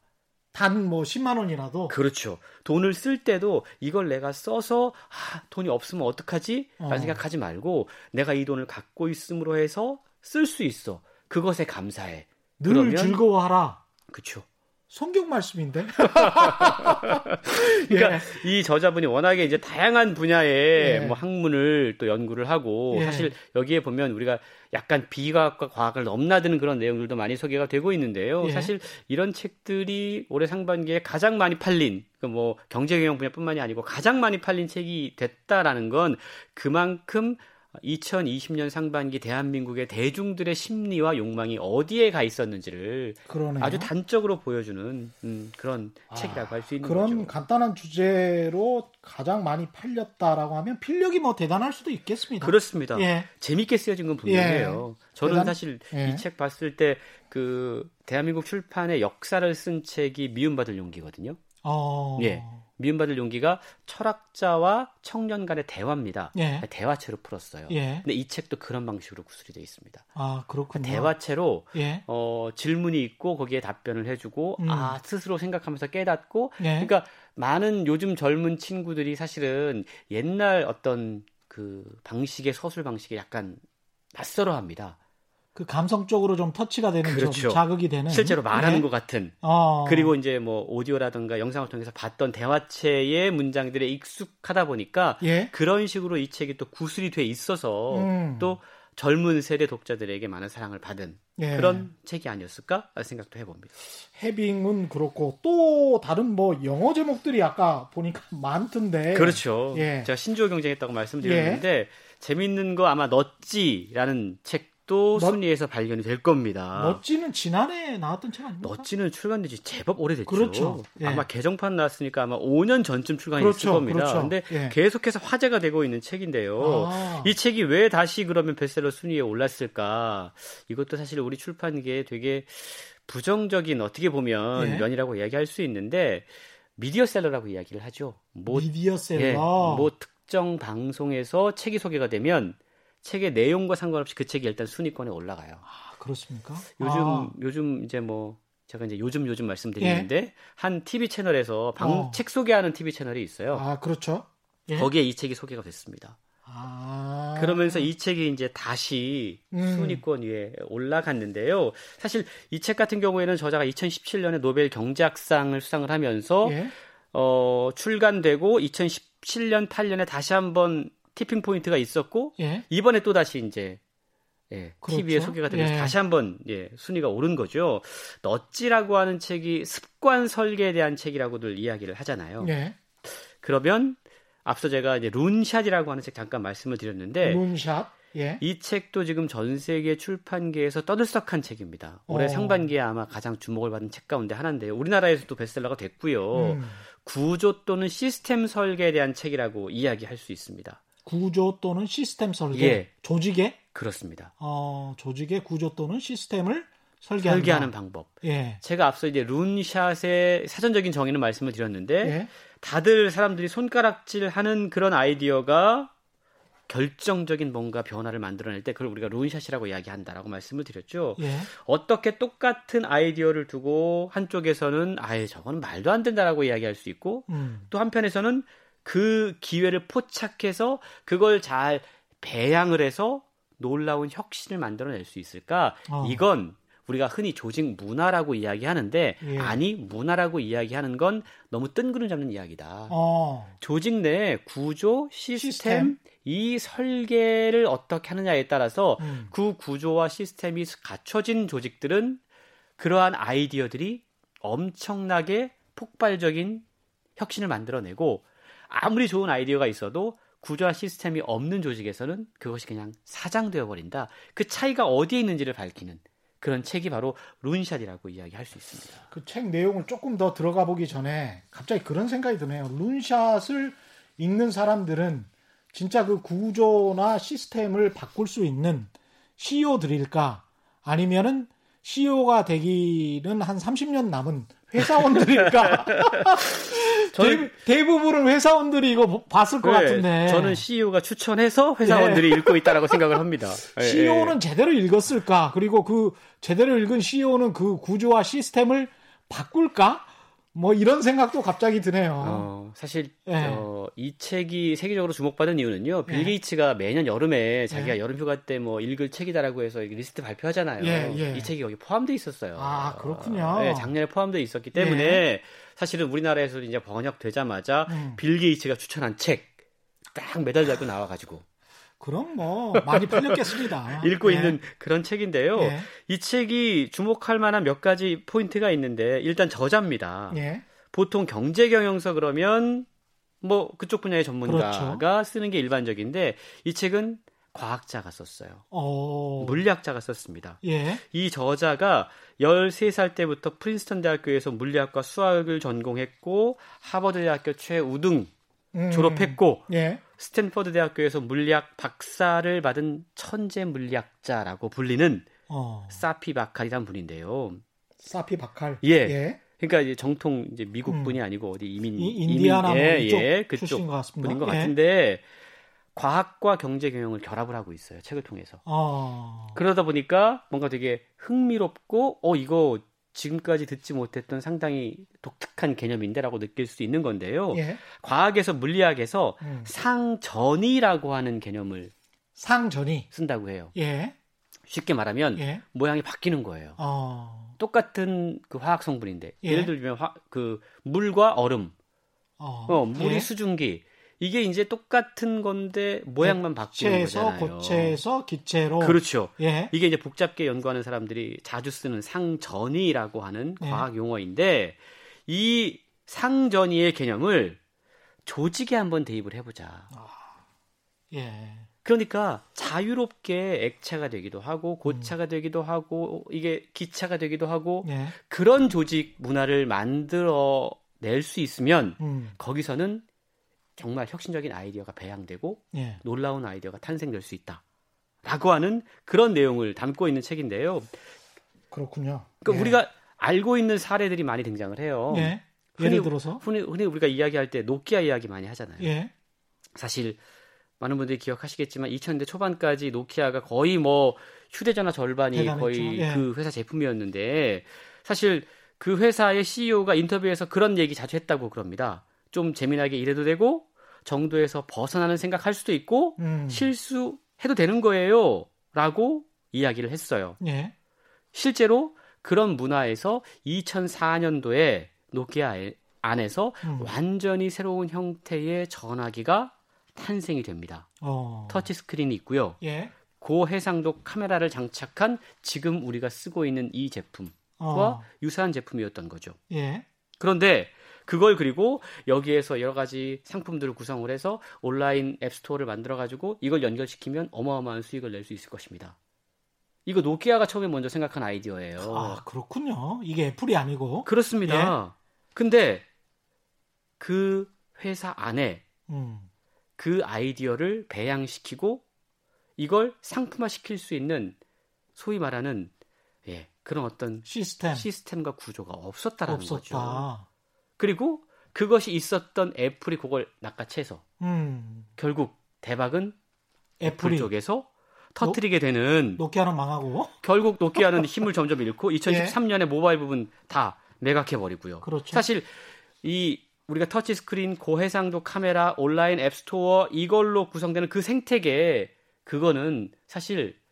단 뭐 10만 원이라도 그렇죠. 돈을 쓸 때도 이걸 내가 써서 아, 돈이 없으면 어떡하지? 라는 어. 생각하지 말고 내가 이 돈을 갖고 있음으로 해서 쓸 수 있어. 그것에 감사해. 늘 그러면, 즐거워하라. 그렇죠. 성경 말씀인데. 그러니까 예. 이 저자분이 워낙에 이제 다양한 분야의 예. 뭐 학문을 또 연구를 하고 예. 사실 여기에 보면 우리가 약간 비과학과 과학을 넘나드는 그런 내용들도 많이 소개가 되고 있는데요. 예. 사실 이런 책들이 올해 상반기에 가장 많이 팔린 그뭐 경제경영 분야뿐만이 아니고 가장 많이 팔린 책이 됐다라는 건 그만큼 2020년 상반기 대한민국의 대중들의 심리와 욕망이 어디에 가 있었는지를 그러네요. 아주 단적으로 보여주는 음, 그런 아, 책이라고 할 수 있는 그런 거죠. 간단한 주제로 가장 많이 팔렸다라고 하면 필력이 뭐 대단할 수도 있겠습니다. 그렇습니다. 예. 재밌게 쓰여진 건 분명해요. 예. 저는 대단... 사실 예. 이책 봤을 때 그 대한민국 출판의 역사를 쓴 책이 미움받을 용기거든요. 어... 예. 미움받을 용기가 철학자와 청년 간의 대화입니다. 예. 대화체로 풀었어요. 예. 근데 이 책도 그런 방식으로 구술이 되어 있습니다. 아, 그렇군요. 대화체로 예. 어, 질문이 있고 거기에 답변을 해주고 음. 아 스스로 생각하면서 깨닫고 예. 그러니까 많은 요즘 젊은 친구들이 사실은 옛날 어떤 그 방식의 서술 방식에 약간 낯설어합니다. 그 감성적으로 좀 터치가 되는 그렇죠. 자극이 되는 실제로 말하는 네. 것 같은 어. 그리고 이제 뭐 오디오라든가 영상을 통해서 봤던 대화체의 문장들에 익숙하다 보니까 예? 그런 식으로 이 책이 또 구술이 돼 있어서 음. 또 젊은 세대 독자들에게 많은 사랑을 받은 예. 그런 책이 아니었을까 생각도 해봅니다. 해빙은 그렇고 또 다른 뭐 영어 제목들이 아까 보니까 많던데. 그렇죠. 예. 제가 신조어 경쟁했다고 말씀드렸는데 예. 재밌는 거 아마 넛지라는 책 또 멋, 순위에서 발견이 될 겁니다. 멋지는 지난해 나왔던 책 아닙니까? 멋지는 출간된 지 제법 오래됐죠. 그렇죠. 예. 아마 개정판 나왔으니까 아마 5년 전쯤 출간이 그렇죠. 됐을 겁니다. 그렇죠. 근데 예. 계속해서 화제가 되고 있는 책인데요. 아. 이 책이 왜 다시 그러면 베스트셀러 순위에 올랐을까? 이것도 사실 우리 출판계에 되게 부정적인 어떻게 보면 예. 면이라고 이야기할 수 있는데 미디어셀러라고 이야기를 하죠. 뭐, 미디어셀러. 예, 뭐 특정 방송에서 책이 소개가 되면 책의 내용과 상관없이 그 책이 일단 순위권에 올라가요. 아, 그렇습니까? 요즘 아. 요즘 이제 뭐 제가 이제 요즘 요즘 말씀드리는데 예. 한 TV 채널에서 방, 어. 책 소개하는 TV 채널이 있어요. 아, 그렇죠. 예. 거기에 이 책이 소개가 됐습니다. 아. 그러면서 이 책이 이제 다시 음. 순위권 위에 올라갔는데요. 사실 이 책 같은 경우에는 저자가 2017년에 노벨 경제학상을 수상을 하면서 예. 어, 출간되고 2017년 8년에 다시 한번 티핑 포인트가 있었고 예. 이번에 또 다시 이제 예, 그렇죠? TV에 소개가 되면서 예. 다시 한번 예, 순위가 오른 거죠. 넛지라고 하는 책이 습관 설계에 대한 책이라고들 이야기를 하잖아요. 예. 그러면 앞서 제가 이제 룬샷이라고 하는 책 잠깐 말씀을 드렸는데 룬샷 예. 이 책도 지금 전 세계 출판계에서 떠들썩한 책입니다. 올해 어. 상반기에 아마 가장 주목을 받은 책 가운데 하나인데요. 우리나라에서도 베스트셀러가 됐고요. 음. 구조 또는 시스템 설계에 대한 책이라고 이야기할 수 있습니다. 구조 또는 시스템 설계, 예. 조직의 그렇습니다. 어, 조직의 구조 또는 시스템을 설계하는, 설계하는 방법. 예. 제가 앞서 이제 룬샷의 사전적인 정의는 말씀을 드렸는데 예. 다들 사람들이 손가락질 하는 그런 아이디어가 결정적인 뭔가 변화를 만들어낼 때 그걸 우리가 룬샷이라고 이야기한다라고 말씀을 드렸죠. 예. 어떻게 똑같은 아이디어를 두고 한쪽에서는 아예 저건 말도 안 된다라고 이야기할 수 있고 음. 또 한편에서는 그 기회를 포착해서 그걸 잘 배양을 해서 놀라운 혁신을 만들어낼 수 있을까? 어. 이건 우리가 흔히 조직 문화라고 이야기하는데 예. 아니 문화라고 이야기하는 건 너무 뜬구름 잡는 이야기다. 어. 조직 내 구조, 시스템, 시스템, 이 설계를 어떻게 하느냐에 따라서 음. 그 구조와 시스템이 갖춰진 조직들은 그러한 아이디어들이 엄청나게 폭발적인 혁신을 만들어내고 아무리 좋은 아이디어가 있어도 구조와 시스템이 없는 조직에서는 그것이 그냥 사장되어 버린다. 그 차이가 어디에 있는지를 밝히는 그런 책이 바로 룬샷이라고 이야기할 수 있습니다. 그 책 내용을 조금 더 들어가 보기 전에 갑자기 그런 생각이 드네요. 룬샷을 읽는 사람들은 진짜 그 구조나 시스템을 바꿀 수 있는 CEO들일까? 아니면은 CEO가 되기는 한 30년 남은 회사원들일까? 저는 대, 부분은 회사원들이 이거 봤을 것 네, 같은데. 저는 CEO가 추천해서 회사원들이 네. 읽고 있다라고 생각을 합니다. CEO는 네. 제대로 읽었을까? 그리고 그 제대로 읽은 CEO는 그 구조와 시스템을 바꿀까? 뭐 이런 생각도 갑자기 드네요. 어, 사실 네. 어, 이 책이 세계적으로 주목받은 이유는요. 빌 네. 게이츠가 매년 여름에 자기가 네. 여름 휴가 때 뭐 읽을 책이다라고 해서 리스트 발표하잖아요. 예, 예. 이 책이 여기 포함돼 있었어요. 아 그렇군요. 네, 작년에 포함돼 있었기 때문에 사실은 우리나라에서 이제 번역되자마자 음. 빌 게이츠가 추천한 책 딱 메달 달고 나와가지고 그럼 뭐 많이 팔렸겠습니다. 읽고 예. 있는 그런 책인데요. 예. 이 책이 주목할 만한 몇 가지 포인트가 있는데 일단 저자입니다. 예. 보통 경제 경영서 그러면 뭐 그쪽 분야의 전문가가 그렇죠. 쓰는 게 일반적인데 이 책은 과학자가 썼어요. 오. 어. 물리학자가 썼습니다. 예. 이 저자가 13살 때부터 프린스턴 대학교에서 물리학과 수학을 전공했고 하버드 대학교 최우등 음. 졸업했고 예. 스탠퍼드 대학교에서 물리학 박사를 받은 천재 물리학자라고 불리는 어. 사피 바칼이란 분인데요. 사피 바칼. 예. 예. 그러니까 이제 정통 이제 미국 음. 분이 아니고 어디 이민 이, 인디아나 이민, 예, 뭐 예, 그쪽 것 분인 것 예. 같은데 과학과 경제 경영을 결합을 하고 있어요. 책을 통해서. 어. 그러다 보니까 뭔가 되게 흥미롭고 어 이거 지금까지 듣지 못했던 상당히 독특한 개념인데라고 느낄 수 있는 건데요. 예. 과학에서 물리학에서 음. 상전이라고 하는 개념을 상전이 쓴다고 해요. 예. 쉽게 말하면 예. 모양이 바뀌는 거예요. 어. 똑같은 그 화학 성분인데 예. 를 들면 화, 그 물과 얼음, 어, 어 물이 예. 수증기 이게 이제 똑같은 건데 모양만 바뀌는 거잖아요. 고체에서 기체로. 그렇죠. 예. 이게 이제 복잡게 연구하는 사람들이 자주 쓰는 상전이라고 하는 예. 과학 용어인데 이 상전이의 개념을 조직에 한번 대입을 해보자. 아, 예. 그러니까 자유롭게 액차가 되기도 하고 고차가 음. 되기도 하고 이게 기차가 되기도 하고 예. 그런 조직 문화를 만들어 낼 수 있으면 음. 거기서는 정말 혁신적인 아이디어가 배양되고 예. 놀라운 아이디어가 탄생될 수 있다. 라고 하는 그런 내용을 담고 있는 책인데요. 그렇군요. 그러니까 예. 우리가 알고 있는 사례들이 많이 등장을 해요. 예. 예를 들어서 흔히, 흔히 우리가 이야기할 때 노키아 이야기 많이 하잖아요. 예. 사실 많은 분들이 기억하시겠지만 2000년대 초반까지 노키아가 거의 뭐 휴대전화 절반이 대단했죠. 거의 예. 그 회사 제품이었는데 사실 그 회사의 CEO가 인터뷰에서 그런 얘기 자주 했다고 그럽니다. 좀 재미나게 일해도 되고 정도에서 벗어나는 생각할 수도 있고 음. 실수해도 되는 거예요. 라고 이야기를 했어요. 예. 실제로 그런 문화에서 2004년도에 노키아 안에서 음. 완전히 새로운 형태의 전화기가 탄생이 됩니다. 어. 터치 스크린이 있고요. 예. 고해상도 카메라를 장착한 지금 우리가 쓰고 있는 이 제품과 어. 유사한 제품이었던 거죠. 예. 그런데 그걸 그리고 여기에서 여러 가지 상품들을 구성을 해서 온라인 앱스토어를 만들어 가지고 이걸 연결시키면 어마어마한 수익을 낼 수 있을 것입니다. 이거 노키아가 처음에 먼저 생각한 아이디어예요. 아, 그렇군요. 이게 애플이 아니고. 그렇습니다. 예. 근데 그 회사 안에 음. 그 아이디어를 배양시키고 이걸 상품화 시킬 수 있는 소위 말하는 예, 그런 어떤 시스템 시스템과 구조가 없었다라는 없었다. 거죠. 그리고 그것이 있었던 애플이 그걸 낚아채서 음. 결국 대박은 애플 쪽에서 터트리게 되는 노키아는 망하고 결국 노키아는 힘을 점점 잃고 2013년에 예. 모바일 부분 다 매각해 버리고요. 그렇죠. 사실 이 우리가 터치 스크린, 고해상도 카메라, 온라인 앱스토어 이걸로 구성되는 그 생태계 그거는 사실 예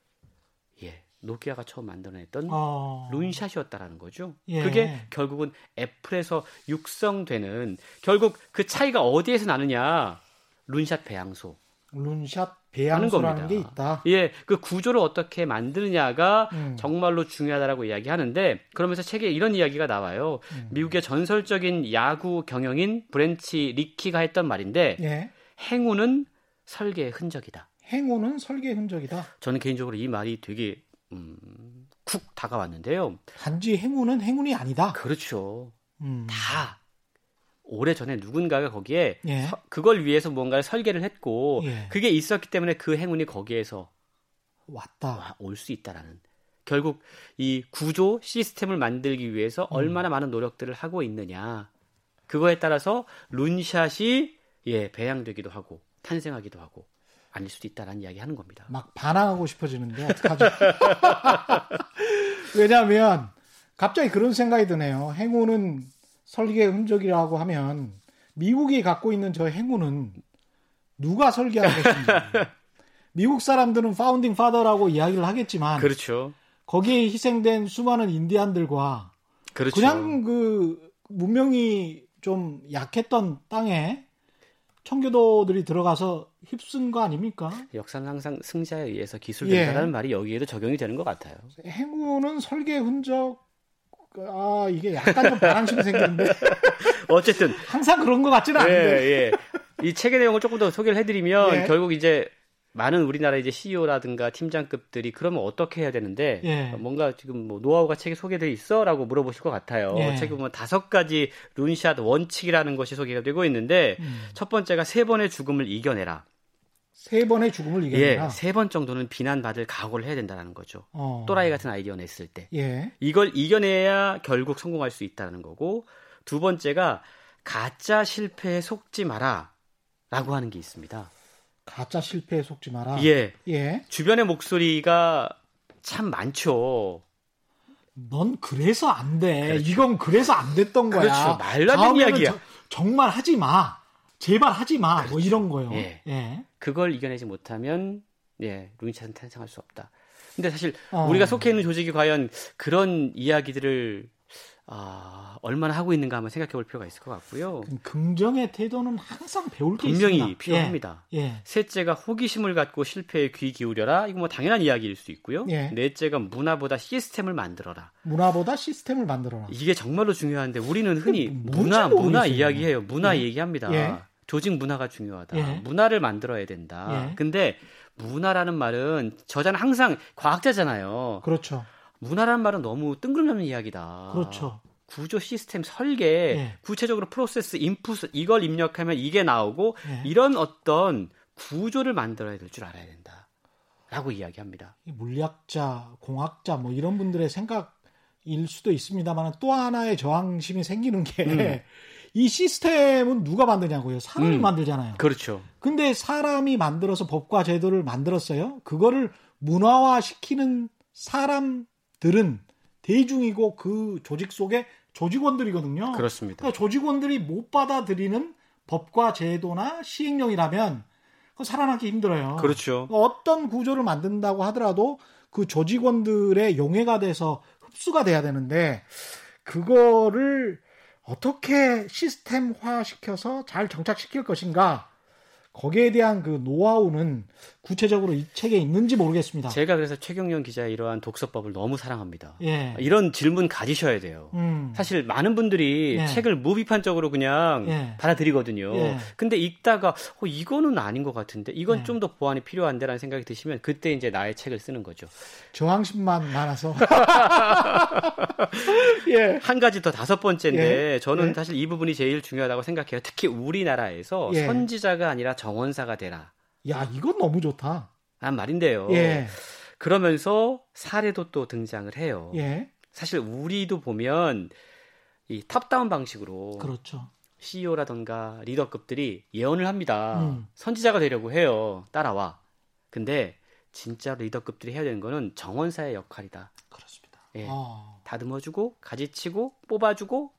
노키아가 처음 만들어냈던 어... loonshot이었다라는 거죠. 예. 그게 결국은 애플에서 육성되는 결국 그 차이가 어디에서 나느냐 룬샷 배양소. 룬샷 배양소라는 게 있다. 예, 그 구조를 어떻게 만드느냐가 음. 정말로 중요하다라고 이야기하는데 그러면서 책에 이런 이야기가 나와요. 음. 미국의 전설적인 야구 경영인 브렌치 리키가 했던 말인데 예. 행운은 설계의 흔적이다. 행운은 설계의 흔적이다. 저는 개인적으로 이 말이 되게 음, 쿡 다가왔는데요. 단지 행운은 행운이 아니다. 그렇죠. 음. 다 오래 전에 누군가가 거기에 예. 서, 그걸 위해서 뭔가를 설계를 했고 예. 그게 있었기 때문에 그 행운이 거기에서 왔다 올 수 있다라는 결국 이 구조 시스템을 만들기 위해서 음. 얼마나 많은 노력들을 하고 있느냐 그거에 따라서 룬샷이 예 배양되기도 하고 탄생하기도 하고 아닐 수도 있다라는 이야기 하는 겁니다. 막 반항하고 싶어지는데 어떡하죠? 왜냐하면 갑자기 그런 생각이 드네요. 행운은 설계 흔적이라고 하면 미국이 갖고 있는 저 행운은 누가 설계한 것인지 미국 사람들은 파운딩 파더라고 이야기를 하겠지만 그렇죠. 거기에 희생된 수많은 인디안들과 그렇죠. 그냥 그 문명이 좀 약했던 땅에 청교도들이 들어가서 휩쓴 거 아닙니까? 역사는 항상 승자에 의해서 기술된다는 예. 말이 여기에도 적용이 되는 것 같아요. 행운은 설계 흔적 아 이게 약간 좀 반항심이 생기는데 어쨌든 항상 그런 것 같지는 예, 않은데 예. 이 책의 내용을 조금 더 소개를 해드리면 예. 결국 이제 많은 우리나라 이제 CEO라든가 팀장급들이 그러면 어떻게 해야 되는데 예. 뭔가 지금 뭐 노하우가 책에 소개돼 있어라고 물어보실 것 같아요. 예. 책에 보면 다섯 가지 룬샷 원칙이라는 것이 소개가 되고 있는데 음. 첫 번째가 세 번의 죽음을 이겨내라. 세 번의 죽음을 이겨내라. 예, 세 번 정도는 비난받을 각오를 해야 된다는 거죠. 어. 또라이 같은 아이디어 냈을 때. 예. 이걸 이겨내야 결국 성공할 수 있다는 거고 두 번째가 가짜 실패에 속지 마라. 라고 하는 게 있습니다. 가짜 실패에 속지 마라. 예. 예. 주변의 목소리가 참 많죠. 넌 그래서 안 돼. 그렇죠. 이건 그래서 안 됐던 거야. 그렇죠. 말라는 이야기야. 저, 정말 하지 마. 제발 하지 마. 뭐 그렇죠. 뭐 이런 거요. 예. 예. 그걸 이겨내지 못하면 예, 루인차는 탄생할 수 없다. 근데 사실 어. 우리가 속해 있는 조직이 과연 그런 이야기들을 아, 얼마나 하고 있는가 한번 생각해 볼 필요가 있을 것 같고요. 긍정의 태도는 항상 배울 게 분명히 있습니다. 필요합니다. 예, 예. 셋째가 호기심을 갖고 실패에 귀 기울여라. 이거 뭐 당연한 이야기일 수 있고요. 예. 넷째가 문화보다 시스템을 만들어라. 문화보다 시스템을 만들어라. 이게 정말로 중요한데 우리는 흔히 문화 문화 이야기해요. 문화 예. 얘기합니다. 예. 조직 문화가 중요하다. 예. 문화를 만들어야 된다. 예. 근데 문화라는 말은 저자는 항상 과학자잖아요. 그렇죠. 문화라는 말은 너무 뜬금없는 이야기다. 그렇죠. 구조 시스템 설계, 예. 구체적으로 프로세스 인풋 이걸 입력하면 이게 나오고 예. 이런 어떤 구조를 만들어야 될 줄 알아야 된다. 라고 이야기합니다. 이 물리학자, 공학자 뭐 이런 분들의 생각일 수도 있습니다만 또 하나의 저항심이 생기는 게 음. 이 시스템은 누가 만드냐고요. 사람이 음. 만들잖아요. 그렇죠. 근데 사람이 만들어서 법과 제도를 만들었어요. 그거를 문화화시키는 사람 들은 대중이고 그 조직 속의 조직원들이거든요. 그렇습니다. 그러니까 조직원들이 못 받아들이는 법과 제도나 시행령이라면 그거 살아남기 힘들어요. 그렇죠. 어떤 구조를 만든다고 하더라도 그 조직원들의 용해가 돼서 흡수가 돼야 되는데 그거를 어떻게 시스템화 시켜서 잘 정착시킬 것인가 거기에 대한 그 노하우는 구체적으로 이 책에 있는지 모르겠습니다. 제가 그래서 최경련 기자의 이러한 독서법을 너무 사랑합니다. 예. 이런 질문 가지셔야 돼요. 음. 사실 많은 분들이 예. 책을 무비판적으로 그냥 예. 받아들이거든요. 예. 근데 읽다가 어, 이거는 아닌 것 같은데 이건 예. 좀더 보완이 필요한데라는 생각이 드시면 그때 이제 나의 책을 쓰는 거죠. 저항심만 많아서 예. 한 가지 더 다섯 번째인데 예. 저는 예. 사실 이 부분이 제일 중요하다고 생각해요. 특히 우리나라에서 예. 선지자가 아니라 정원사가 되라. 야 이건 너무 좋다. 란 말인데요. 예. 그러면서 사례도 또 등장을 해요. 예. 사실 우리도 보면 이 탑다운 방식으로 그렇죠. CEO라던가 리더급들이 예언을 합니다. 음. 선지자가 되려고 해요. 따라와. 근데 진짜 리더급들이 해야 되는 거는 정원사의 역할이다. 그렇습니다. 예. 어. 다듬어주고 가지치고 뽑아주고.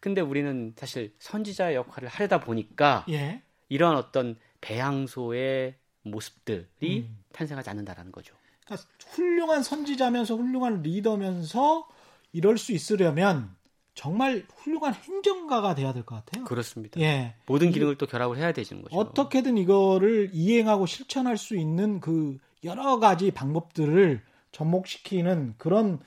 근데 우리는 사실 선지자의 역할을 하려다 보니까 예. 이러한 어떤 배양소의 모습들이 음. 탄생하지 않는다라는 거죠. 그러니까 훌륭한 선지자면서 훌륭한 리더면서 이럴 수 있으려면 정말 훌륭한 행정가가 돼야 될 것 같아요. 그렇습니다. 예. 모든 기능을 또 결합을 해야 되는 거죠. 어떻게든 이거를 이행하고 실천할 수 있는 그 여러 가지 방법들을 접목시키는 그런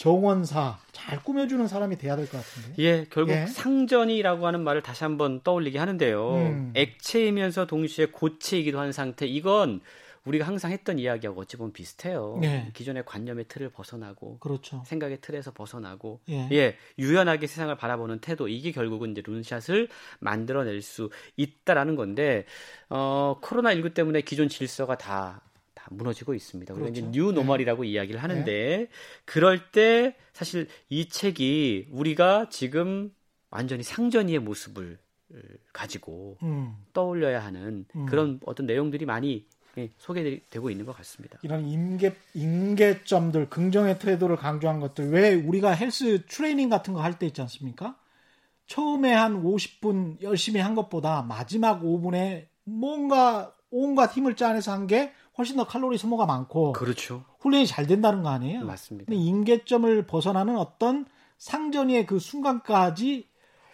정원사 잘 꾸며주는 사람이 돼야 될 것 같은데. 예, 결국 예. 상전이라고 하는 말을 다시 한번 떠올리게 하는데요. 음. 액체이면서 동시에 고체이기도 한 상태. 이건 우리가 항상 했던 이야기하고 어찌 보면 비슷해요. 예. 기존의 관념의 틀을 벗어나고 그렇죠. 생각의 틀에서 벗어나고 예. 예, 유연하게 세상을 바라보는 태도 이게 결국은 이제 룬샷을 만들어낼 수 있다라는 건데 어 코로나 19 때문에 기존 질서가 다 다 무너지고 있습니다. 우리가 이제 그렇죠. 뉴 노멀이라고 이야기를 하는데 그럴 때 사실 이 책이 우리가 지금 완전히 상전이의 모습을 가지고 음. 떠올려야 하는 음. 그런 어떤 내용들이 많이 예, 소개되고 있는 것 같습니다. 이런 임계 임계점들 긍정의 태도를 강조한 것들 왜 우리가 헬스 트레이닝 같은 거 할 때 있지 않습니까? 처음에 한 50분 열심히 한 것보다 마지막 5분에 뭔가 온갖 힘을 짜내서 한 게 훨씬 더 칼로리 소모가 많고 그렇죠. 훈련이 잘 된다는 거 아니에요? 맞습니다. 근데 임계점을 벗어나는 어떤 상전의 그 순간까지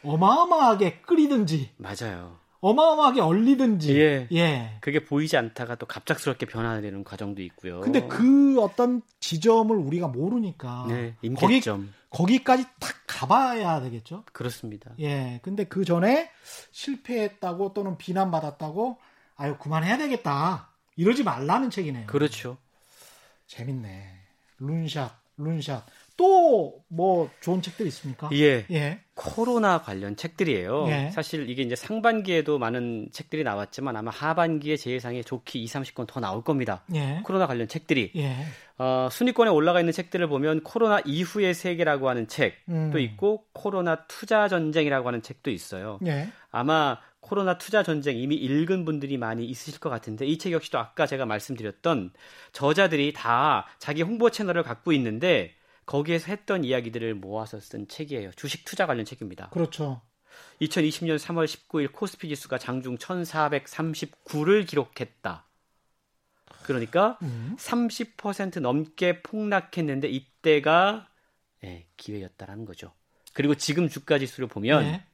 어마어마하게 끓이든지 맞아요. 어마어마하게 얼리든지 예. 예. 그게 보이지 않다가 또 갑작스럽게 변화되는 과정도 있고요. 근데 그 어떤 지점을 우리가 모르니까 네, 거기 임계점 거기까지 탁 가봐야 되겠죠. 그렇습니다. 예. 근데 그 전에 실패했다고 또는 비난받았다고 아유 그만해야 되겠다. 이러지 말라는 책이네요. 그렇죠. 재밌네. 룬샷, 룬샷. 또 뭐 좋은 책들 있습니까? 예. 예. 코로나 관련 책들이에요. 예. 사실 이게 이제 상반기에도 많은 책들이 나왔지만 아마 하반기에 제 예상에 좋게 2, 30권 더 나올 겁니다. 예. 코로나 관련 책들이 예. 어, 순위권에 올라가 있는 책들을 보면 코로나 이후의 세계라고 하는 책도 음. 있고 코로나 투자 전쟁이라고 하는 책도 있어요. 예. 아마 코로나 투자 전쟁 이미 읽은 분들이 많이 있으실 것 같은데 이 책 역시도 아까 제가 말씀드렸던 저자들이 다 자기 홍보 채널을 갖고 있는데 거기에서 했던 이야기들을 모아서 쓴 책이에요. 주식 투자 관련 책입니다. 그렇죠. 2020년 3월 19일 코스피 지수가 장중 1439를 기록했다. 그러니까 음. 30% 넘게 폭락했는데 이때가 예, 기회였다라는 거죠. 그리고 지금 주가 지수를 보면 예.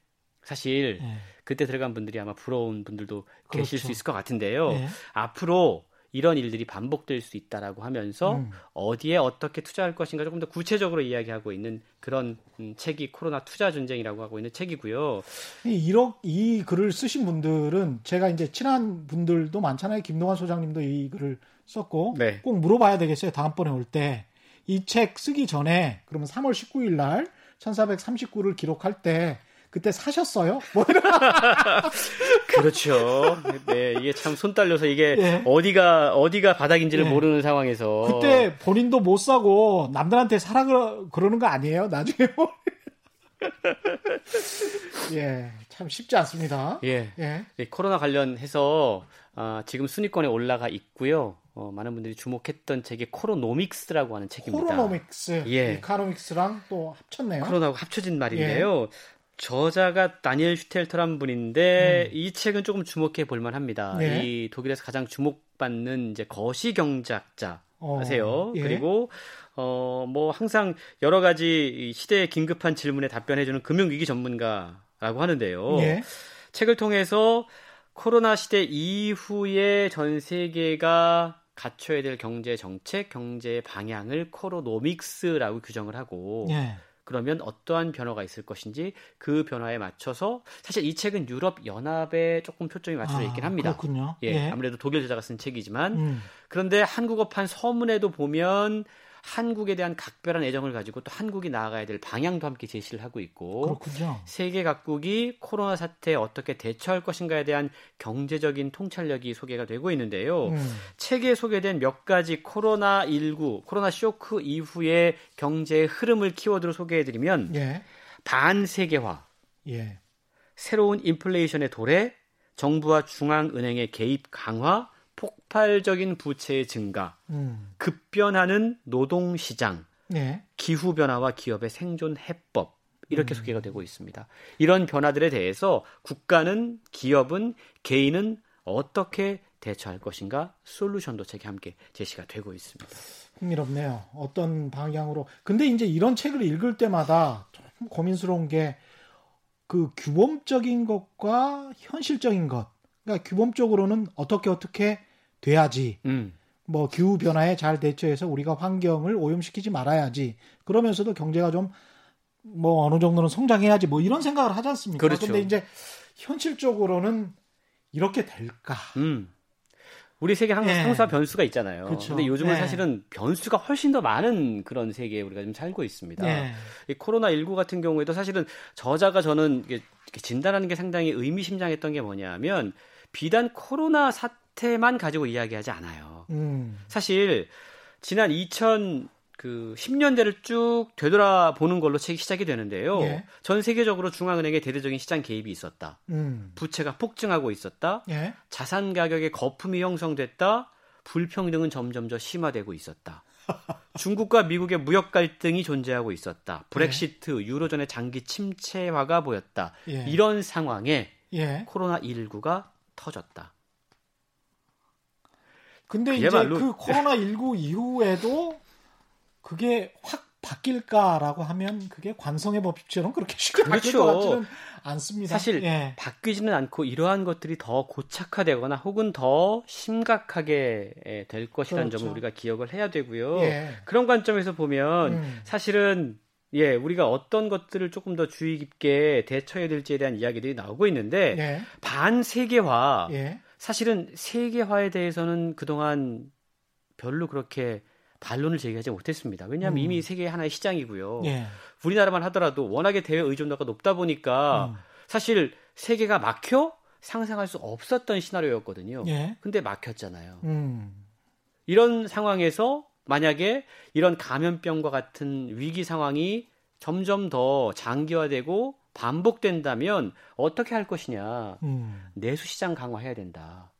사실 예. 그때 들어간 분들이 아마 부러운 분들도 계실 그렇죠. 수 있을 것 같은데요. 예. 앞으로 이런 일들이 반복될 수 있다라고 하면서 음. 어디에 어떻게 투자할 것인가 조금 더 구체적으로 이야기하고 있는 그런 음, 책이 코로나 투자 전쟁이라고 하고 있는 책이고요. 이, 이 글을 쓰신 분들은 제가 이제 친한 분들도 많잖아요. 김동환 소장님도 이 글을 썼고 네. 꼭 물어봐야 되겠어요. 다음번에 올 때 이 책 쓰기 전에 그러면 3월 19일 날 1439를 기록할 때 그때 사셨어요? 뭐 이런. 그렇죠. 네, 이게 참 손 딸려서 이게 네. 어디가 어디가 바닥인지를 네. 모르는 상황에서 그때 본인도 못 사고 남들한테 사라 그러는 거 아니에요? 나중에 뭐. 예, 참 쉽지 않습니다. 예. 예. 예 코로나 관련해서 아, 지금 순위권에 올라가 있고요. 어, 많은 분들이 주목했던 책이 코로노믹스라고 하는 책입니다. 코로노믹스. 예. 이카노믹스랑 또 합쳤네요. 코로나하고 합쳐진 말인데요. 예. 저자가 다니엘 슈텔터란 분인데 음. 이 책은 조금 주목해 볼 만합니다. 예. 이 독일에서 가장 주목받는 이제 거시 경제학자세요. 어, 예. 그리고 어 뭐 항상 여러 가지 시대의 긴급한 질문에 답변해 주는 금융 위기 전문가라고 하는데요. 예. 책을 통해서 코로나 시대 이후에 전 세계가 갖춰야 될 경제 정책, 경제 방향을 코로노믹스라고 규정을 하고 예. 그러면 어떠한 변화가 있을 것인지 그 변화에 맞춰서 사실 이 책은 유럽 연합에 조금 초점이 맞춰져 아, 있긴 합니다. 그렇군요. 예, 예. 아무래도 독일 저자가 쓴 책이지만 음. 그런데 한국어판 서문에도 보면 한국에 대한 각별한 애정을 가지고 또 한국이 나아가야 될 방향도 함께 제시를 하고 있고 그렇군요. 세계 각국이 코로나 사태에 어떻게 대처할 것인가에 대한 경제적인 통찰력이 소개가 되고 있는데요. 음. 책에 소개된 몇 가지 코로나 19, 코로나 쇼크 이후의 경제의 흐름을 키워드로 소개해드리면 예. 반세계화, 예. 새로운 인플레이션의 도래, 정부와 중앙은행의 개입 강화, 폭발적인 부채의 증가, 음. 급변하는 노동 시장, 네. 기후 변화와 기업의 생존 해법 이렇게 음. 소개가 되고 있습니다. 이런 변화들에 대해서 국가는 기업은 개인은 어떻게 대처할 것인가 솔루션도 책에 함께 제시가 되고 있습니다. 흥미롭네요. 어떤 방향으로. 근데 이제 이런 책을 읽을 때마다 좀 고민스러운 게 그 규범적인 것과 현실적인 것. 그러니까 규범적으로는 어떻게 어떻게 돼야지. 음. 뭐 기후 변화에 잘 대처해서 우리가 환경을 오염시키지 말아야지. 그러면서도 경제가 좀 뭐 어느 정도는 성장해야지. 뭐 이런 생각을 하지 않습니까? 그렇죠. 근데 이제 현실적으로는 이렇게 될까? 음. 우리 세계 항상 네. 상수와 변수가 있잖아요. 그렇죠. 근데 요즘은 네. 사실은 변수가 훨씬 더 많은 그런 세계에 우리가 좀 살고 있습니다. 네. 이 코로나 19 같은 경우에도 사실은 저자가 저는 진단하는 게 상당히 의미심장했던 게 뭐냐면 비단 코로나 사 태만 가지고 이야기하지 않아요. 음. 사실 지난 2000 그 10년대를 쭉 되돌아보는 걸로 책이 시작이 되는데요. 예. 전 세계적으로 중앙은행의 대대적인 시장 개입이 있었다. 음. 부채가 폭증하고 있었다. 예. 자산 가격의 거품이 형성됐다. 불평등은 점점 더 심화되고 있었다. 중국과 미국의 무역 갈등이 존재하고 있었다. 브렉시트, 예. 유로존의 장기 침체화가 보였다. 예. 이런 상황에 예. 코로나 19가 터졌다. 근데 이제 그 코로나 19 이후에도 그게 확 바뀔까라고 하면 그게 관성의 법칙처럼 그렇게 쉽게 그렇죠. 바뀔 것 같지는 않습니다. 사실 예. 바뀌지는 않고 이러한 것들이 더 고착화되거나 혹은 더 심각하게 될 것이라는 그렇죠. 점을 우리가 기억을 해야 되고요. 예. 그런 관점에서 보면 음. 사실은 예, 우리가 어떤 것들을 조금 더 주의 깊게 대처해야 될지에 대한 이야기들이 나오고 있는데 예. 반세계화 예. 사실은 세계화에 대해서는 그동안 별로 그렇게 반론을 제기하지 못했습니다. 왜냐하면 음. 이미 세계 하나의 시장이고요. 예. 우리나라만 하더라도 워낙에 대외 의존도가 높다 보니까 음. 사실 세계가 막혀 상상할 수 없었던 시나리오였거든요. 예. 근데 막혔잖아요. 음. 이런 상황에서 만약에 이런 감염병과 같은 위기 상황이 점점 더 장기화되고 반복된다면 어떻게 할 것이냐. 음. 내수 시장 강화해야 된다.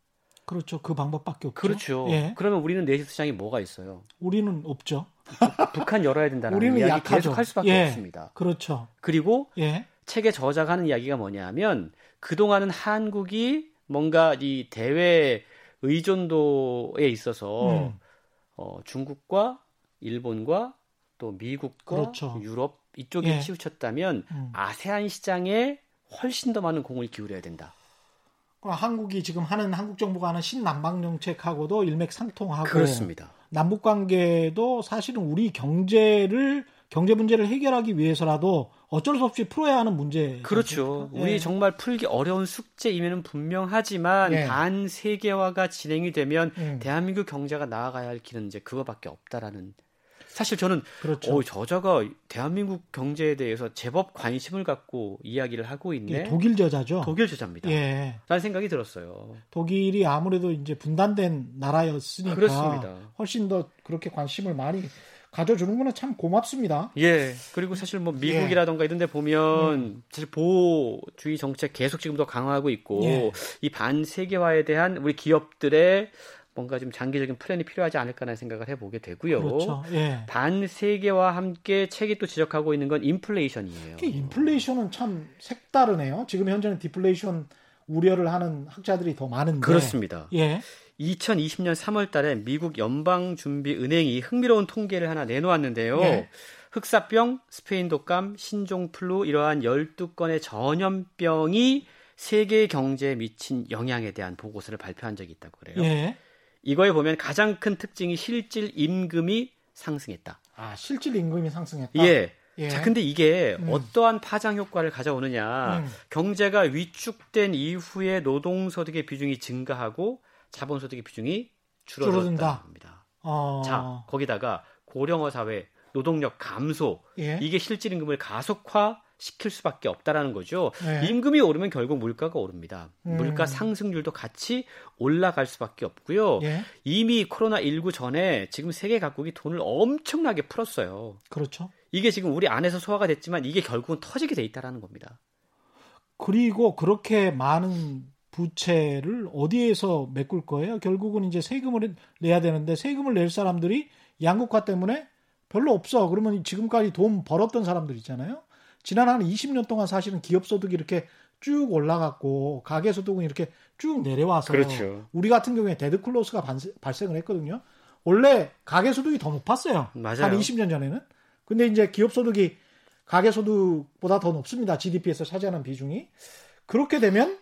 그렇죠. 그 방법밖에 없죠. 그렇죠. 예. 그러면 우리는 내수 시장이 뭐가 있어요? 우리는 없죠. 북한 열어야 된다는 우리는 이야기 약하죠. 계속 할 수밖에 예. 없습니다. 그렇죠. 그리고 예. 책의 저자가 하는 이야기가 뭐냐면 그동안은 한국이 뭔가 이 대외 의존도에 있어서 음. 어, 중국과 일본과 또 미국과 그렇죠. 유럽 이쪽에 예. 치우쳤다면 음. 아세안 시장에 훨씬 더 많은 공을 기울여야 된다. 한국이 지금 하는 한국 정부가 하는 신남방 정책하고도 일맥상통하고 그렇습니다. 남북 관계도 사실은 우리 경제를 경제 문제를 해결하기 위해서라도 어쩔 수 없이 풀어야 하는 문제. 그렇죠. 예. 우리 정말 풀기 어려운 숙제임에는 분명하지만 예. 반 세계화가 진행이 되면 음. 대한민국 경제가 나아가야 할 길은 이제 그거밖에 없다라는 사실 저는 그렇죠. 어, 저자가 대한민국 경제에 대해서 제법 관심을 갖고 이야기를 하고 있네. 예, 독일 저자죠. 독일 저자입니다. 예. 라는 생각이 들었어요. 독일이 아무래도 이제 분단된 나라였으니까 그렇습니다. 훨씬 더 그렇게 관심을 많이 가져주는 거는 참 고맙습니다. 예. 그리고 사실 뭐 미국이라던가 예. 이런 데 보면 음. 사실 보호주의 정책 계속 지금도 강화하고 있고 예. 이 반세계화에 대한 우리 기업들의 뭔가 좀 장기적인 플랜이 필요하지 않을까라는 생각을 해보게 되고요. 그렇죠. 예. 반세계와 함께 책이 또 지적하고 있는 건 인플레이션이에요. 인플레이션은 참 색다르네요. 지금 현재는 디플레이션 우려를 하는 학자들이 더 많은데. 그렇습니다. 예. 2020년 3월 달에 미국 연방준비은행이 흥미로운 통계를 하나 내놓았는데요. 예. 흑사병, 스페인 독감, 신종플루 이러한 12건의 전염병이 세계 경제에 미친 영향에 대한 보고서를 발표한 적이 있다고 그래요. 예. 이거에 보면 가장 큰 특징이 실질 임금이 상승했다. 아, 실질 임금이 상승했다. 예. 예. 자, 근데 이게 음. 어떠한 파장 효과를 가져오느냐. 음. 경제가 위축된 이후에 노동소득의 비중이 증가하고 자본소득의 비중이 줄어들었다. 합니다. 어... 자, 거기다가 고령화 사회, 노동력 감소, 예? 이게 실질 임금을 가속화 시킬 수밖에 없다라는 거죠. 네. 임금이 오르면 결국 물가가 오릅니다. 음. 물가 상승률도 같이 올라갈 수밖에 없고요. 예? 이미 코로나 19 전에 지금 세계 각국이 돈을 엄청나게 풀었어요. 그렇죠. 이게 지금 우리 안에서 소화가 됐지만 이게 결국은 터지게 돼 있다라는 겁니다. 그리고 그렇게 많은 부채를 어디에서 메꿀 거예요? 결국은 이제 세금을 내야 되는데 세금을 낼 사람들이 양극화 때문에 별로 없어. 그러면 지금까지 돈 벌었던 사람들 있잖아요. 지난 한 20년 동안 사실은 기업 소득이 이렇게 쭉 올라갔고 가계 소득은 이렇게 쭉 내려와서 그렇죠. 우리 같은 경우에 데드 크로스가 발생을 했거든요. 원래 가계 소득이 더 높았어요. 맞아요. 한 20년 전에는. 근데 이제 기업 소득이 가계 소득보다 더 높습니다. GDP에서 차지하는 비중이. 그렇게 되면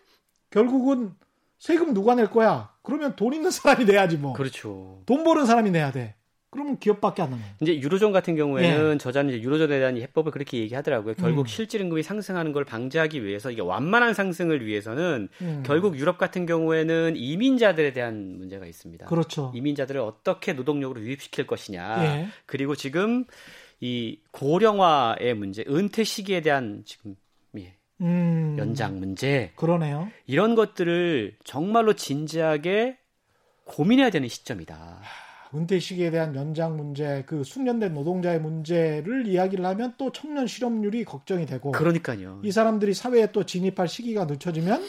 결국은 세금 누가 낼 거야? 그러면 돈 있는 사람이 내야지 뭐. 그렇죠. 돈 버는 사람이 내야 돼. 그러면 기업밖에 안 남아요. 이제 유로존 같은 경우에는 예. 저자는 이제 유로존에 대한 해법을 그렇게 얘기하더라고요. 결국 음. 실질 임금이 상승하는 걸 방지하기 위해서 이게 완만한 상승을 위해서는 음. 결국 유럽 같은 경우에는 이민자들에 대한 문제가 있습니다. 그렇죠. 이민자들을 어떻게 노동력으로 유입시킬 것이냐. 예. 그리고 지금 이 고령화의 문제, 은퇴 시기에 대한 지금 예, 음. 연장 문제. 그러네요. 이런 것들을 정말로 진지하게 고민해야 되는 시점이다. 은퇴 시기에 대한 연장 문제, 그 숙련된 노동자의 문제를 이야기를 하면 또 청년 실업률이 걱정이 되고 그러니까요. 이 사람들이 사회에 또 진입할 시기가 늦춰지면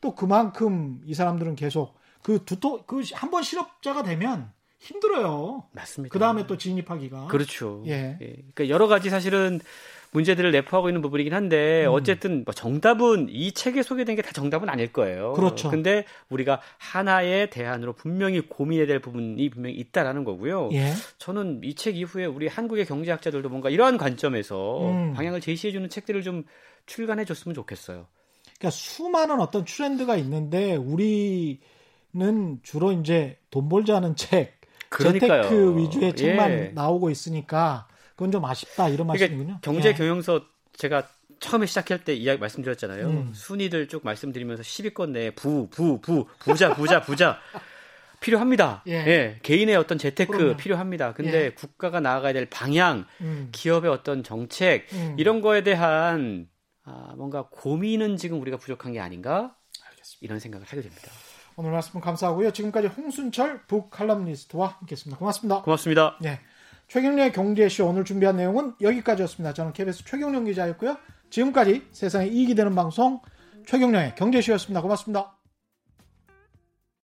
또 그만큼 이 사람들은 계속 그 두토 그한 번 실업자가 되면 힘들어요. 맞습니다. 그 다음에 또 진입하기가 그렇죠. 예. 예. 그러니까 여러 가지 사실은 문제들을 내포하고 있는 부분이긴 한데 음. 어쨌든 뭐 정답은 이 책에 소개된 게 다 정답은 아닐 거예요. 그렇죠. 근데 우리가 하나의 대안으로 분명히 고민해야 될 부분이 분명히 있다라는 거고요. 예. 저는 이 책 이후에 우리 한국의 경제학자들도 뭔가 이러한 관점에서 음. 방향을 제시해 주는 책들을 좀 출간해 줬으면 좋겠어요. 그러니까 수많은 어떤 트렌드가 있는데 우리는 주로 이제 돈 벌자는 책, 그러니까요. 재테크 위주의 책만 예. 나오고 있으니까 그건 좀 아쉽다 이런 그러니까 말씀이군요. 경제 예. 경영서 제가 처음에 시작할 때 이야기 말씀드렸잖아요. 음. 순위들 쭉 말씀드리면서 10위권 내에 부, 부, 부, 부자, 부자, 부자. 필요합니다. 예. 예. 개인의 어떤 재테크 그럼요. 필요합니다. 근데 예. 국가가 나아가야 될 방향, 음. 기업의 어떤 정책, 음. 이런 거에 대한 아, 뭔가 고민은 지금 우리가 부족한 게 아닌가? 알겠습니다. 이런 생각을 하게 됩니다. 오늘 말씀 감사하고요. 지금까지 홍순철 북칼럼니스트와 함께했습니다. 고맙습니다. 고맙습니다. 네. 최경련의 경제쇼 오늘 준비한 내용은 여기까지였습니다. 저는 KBS 최경련 기자였고요. 지금까지 세상에 이익이 되는 방송 최경련의 경제쇼였습니다. 고맙습니다.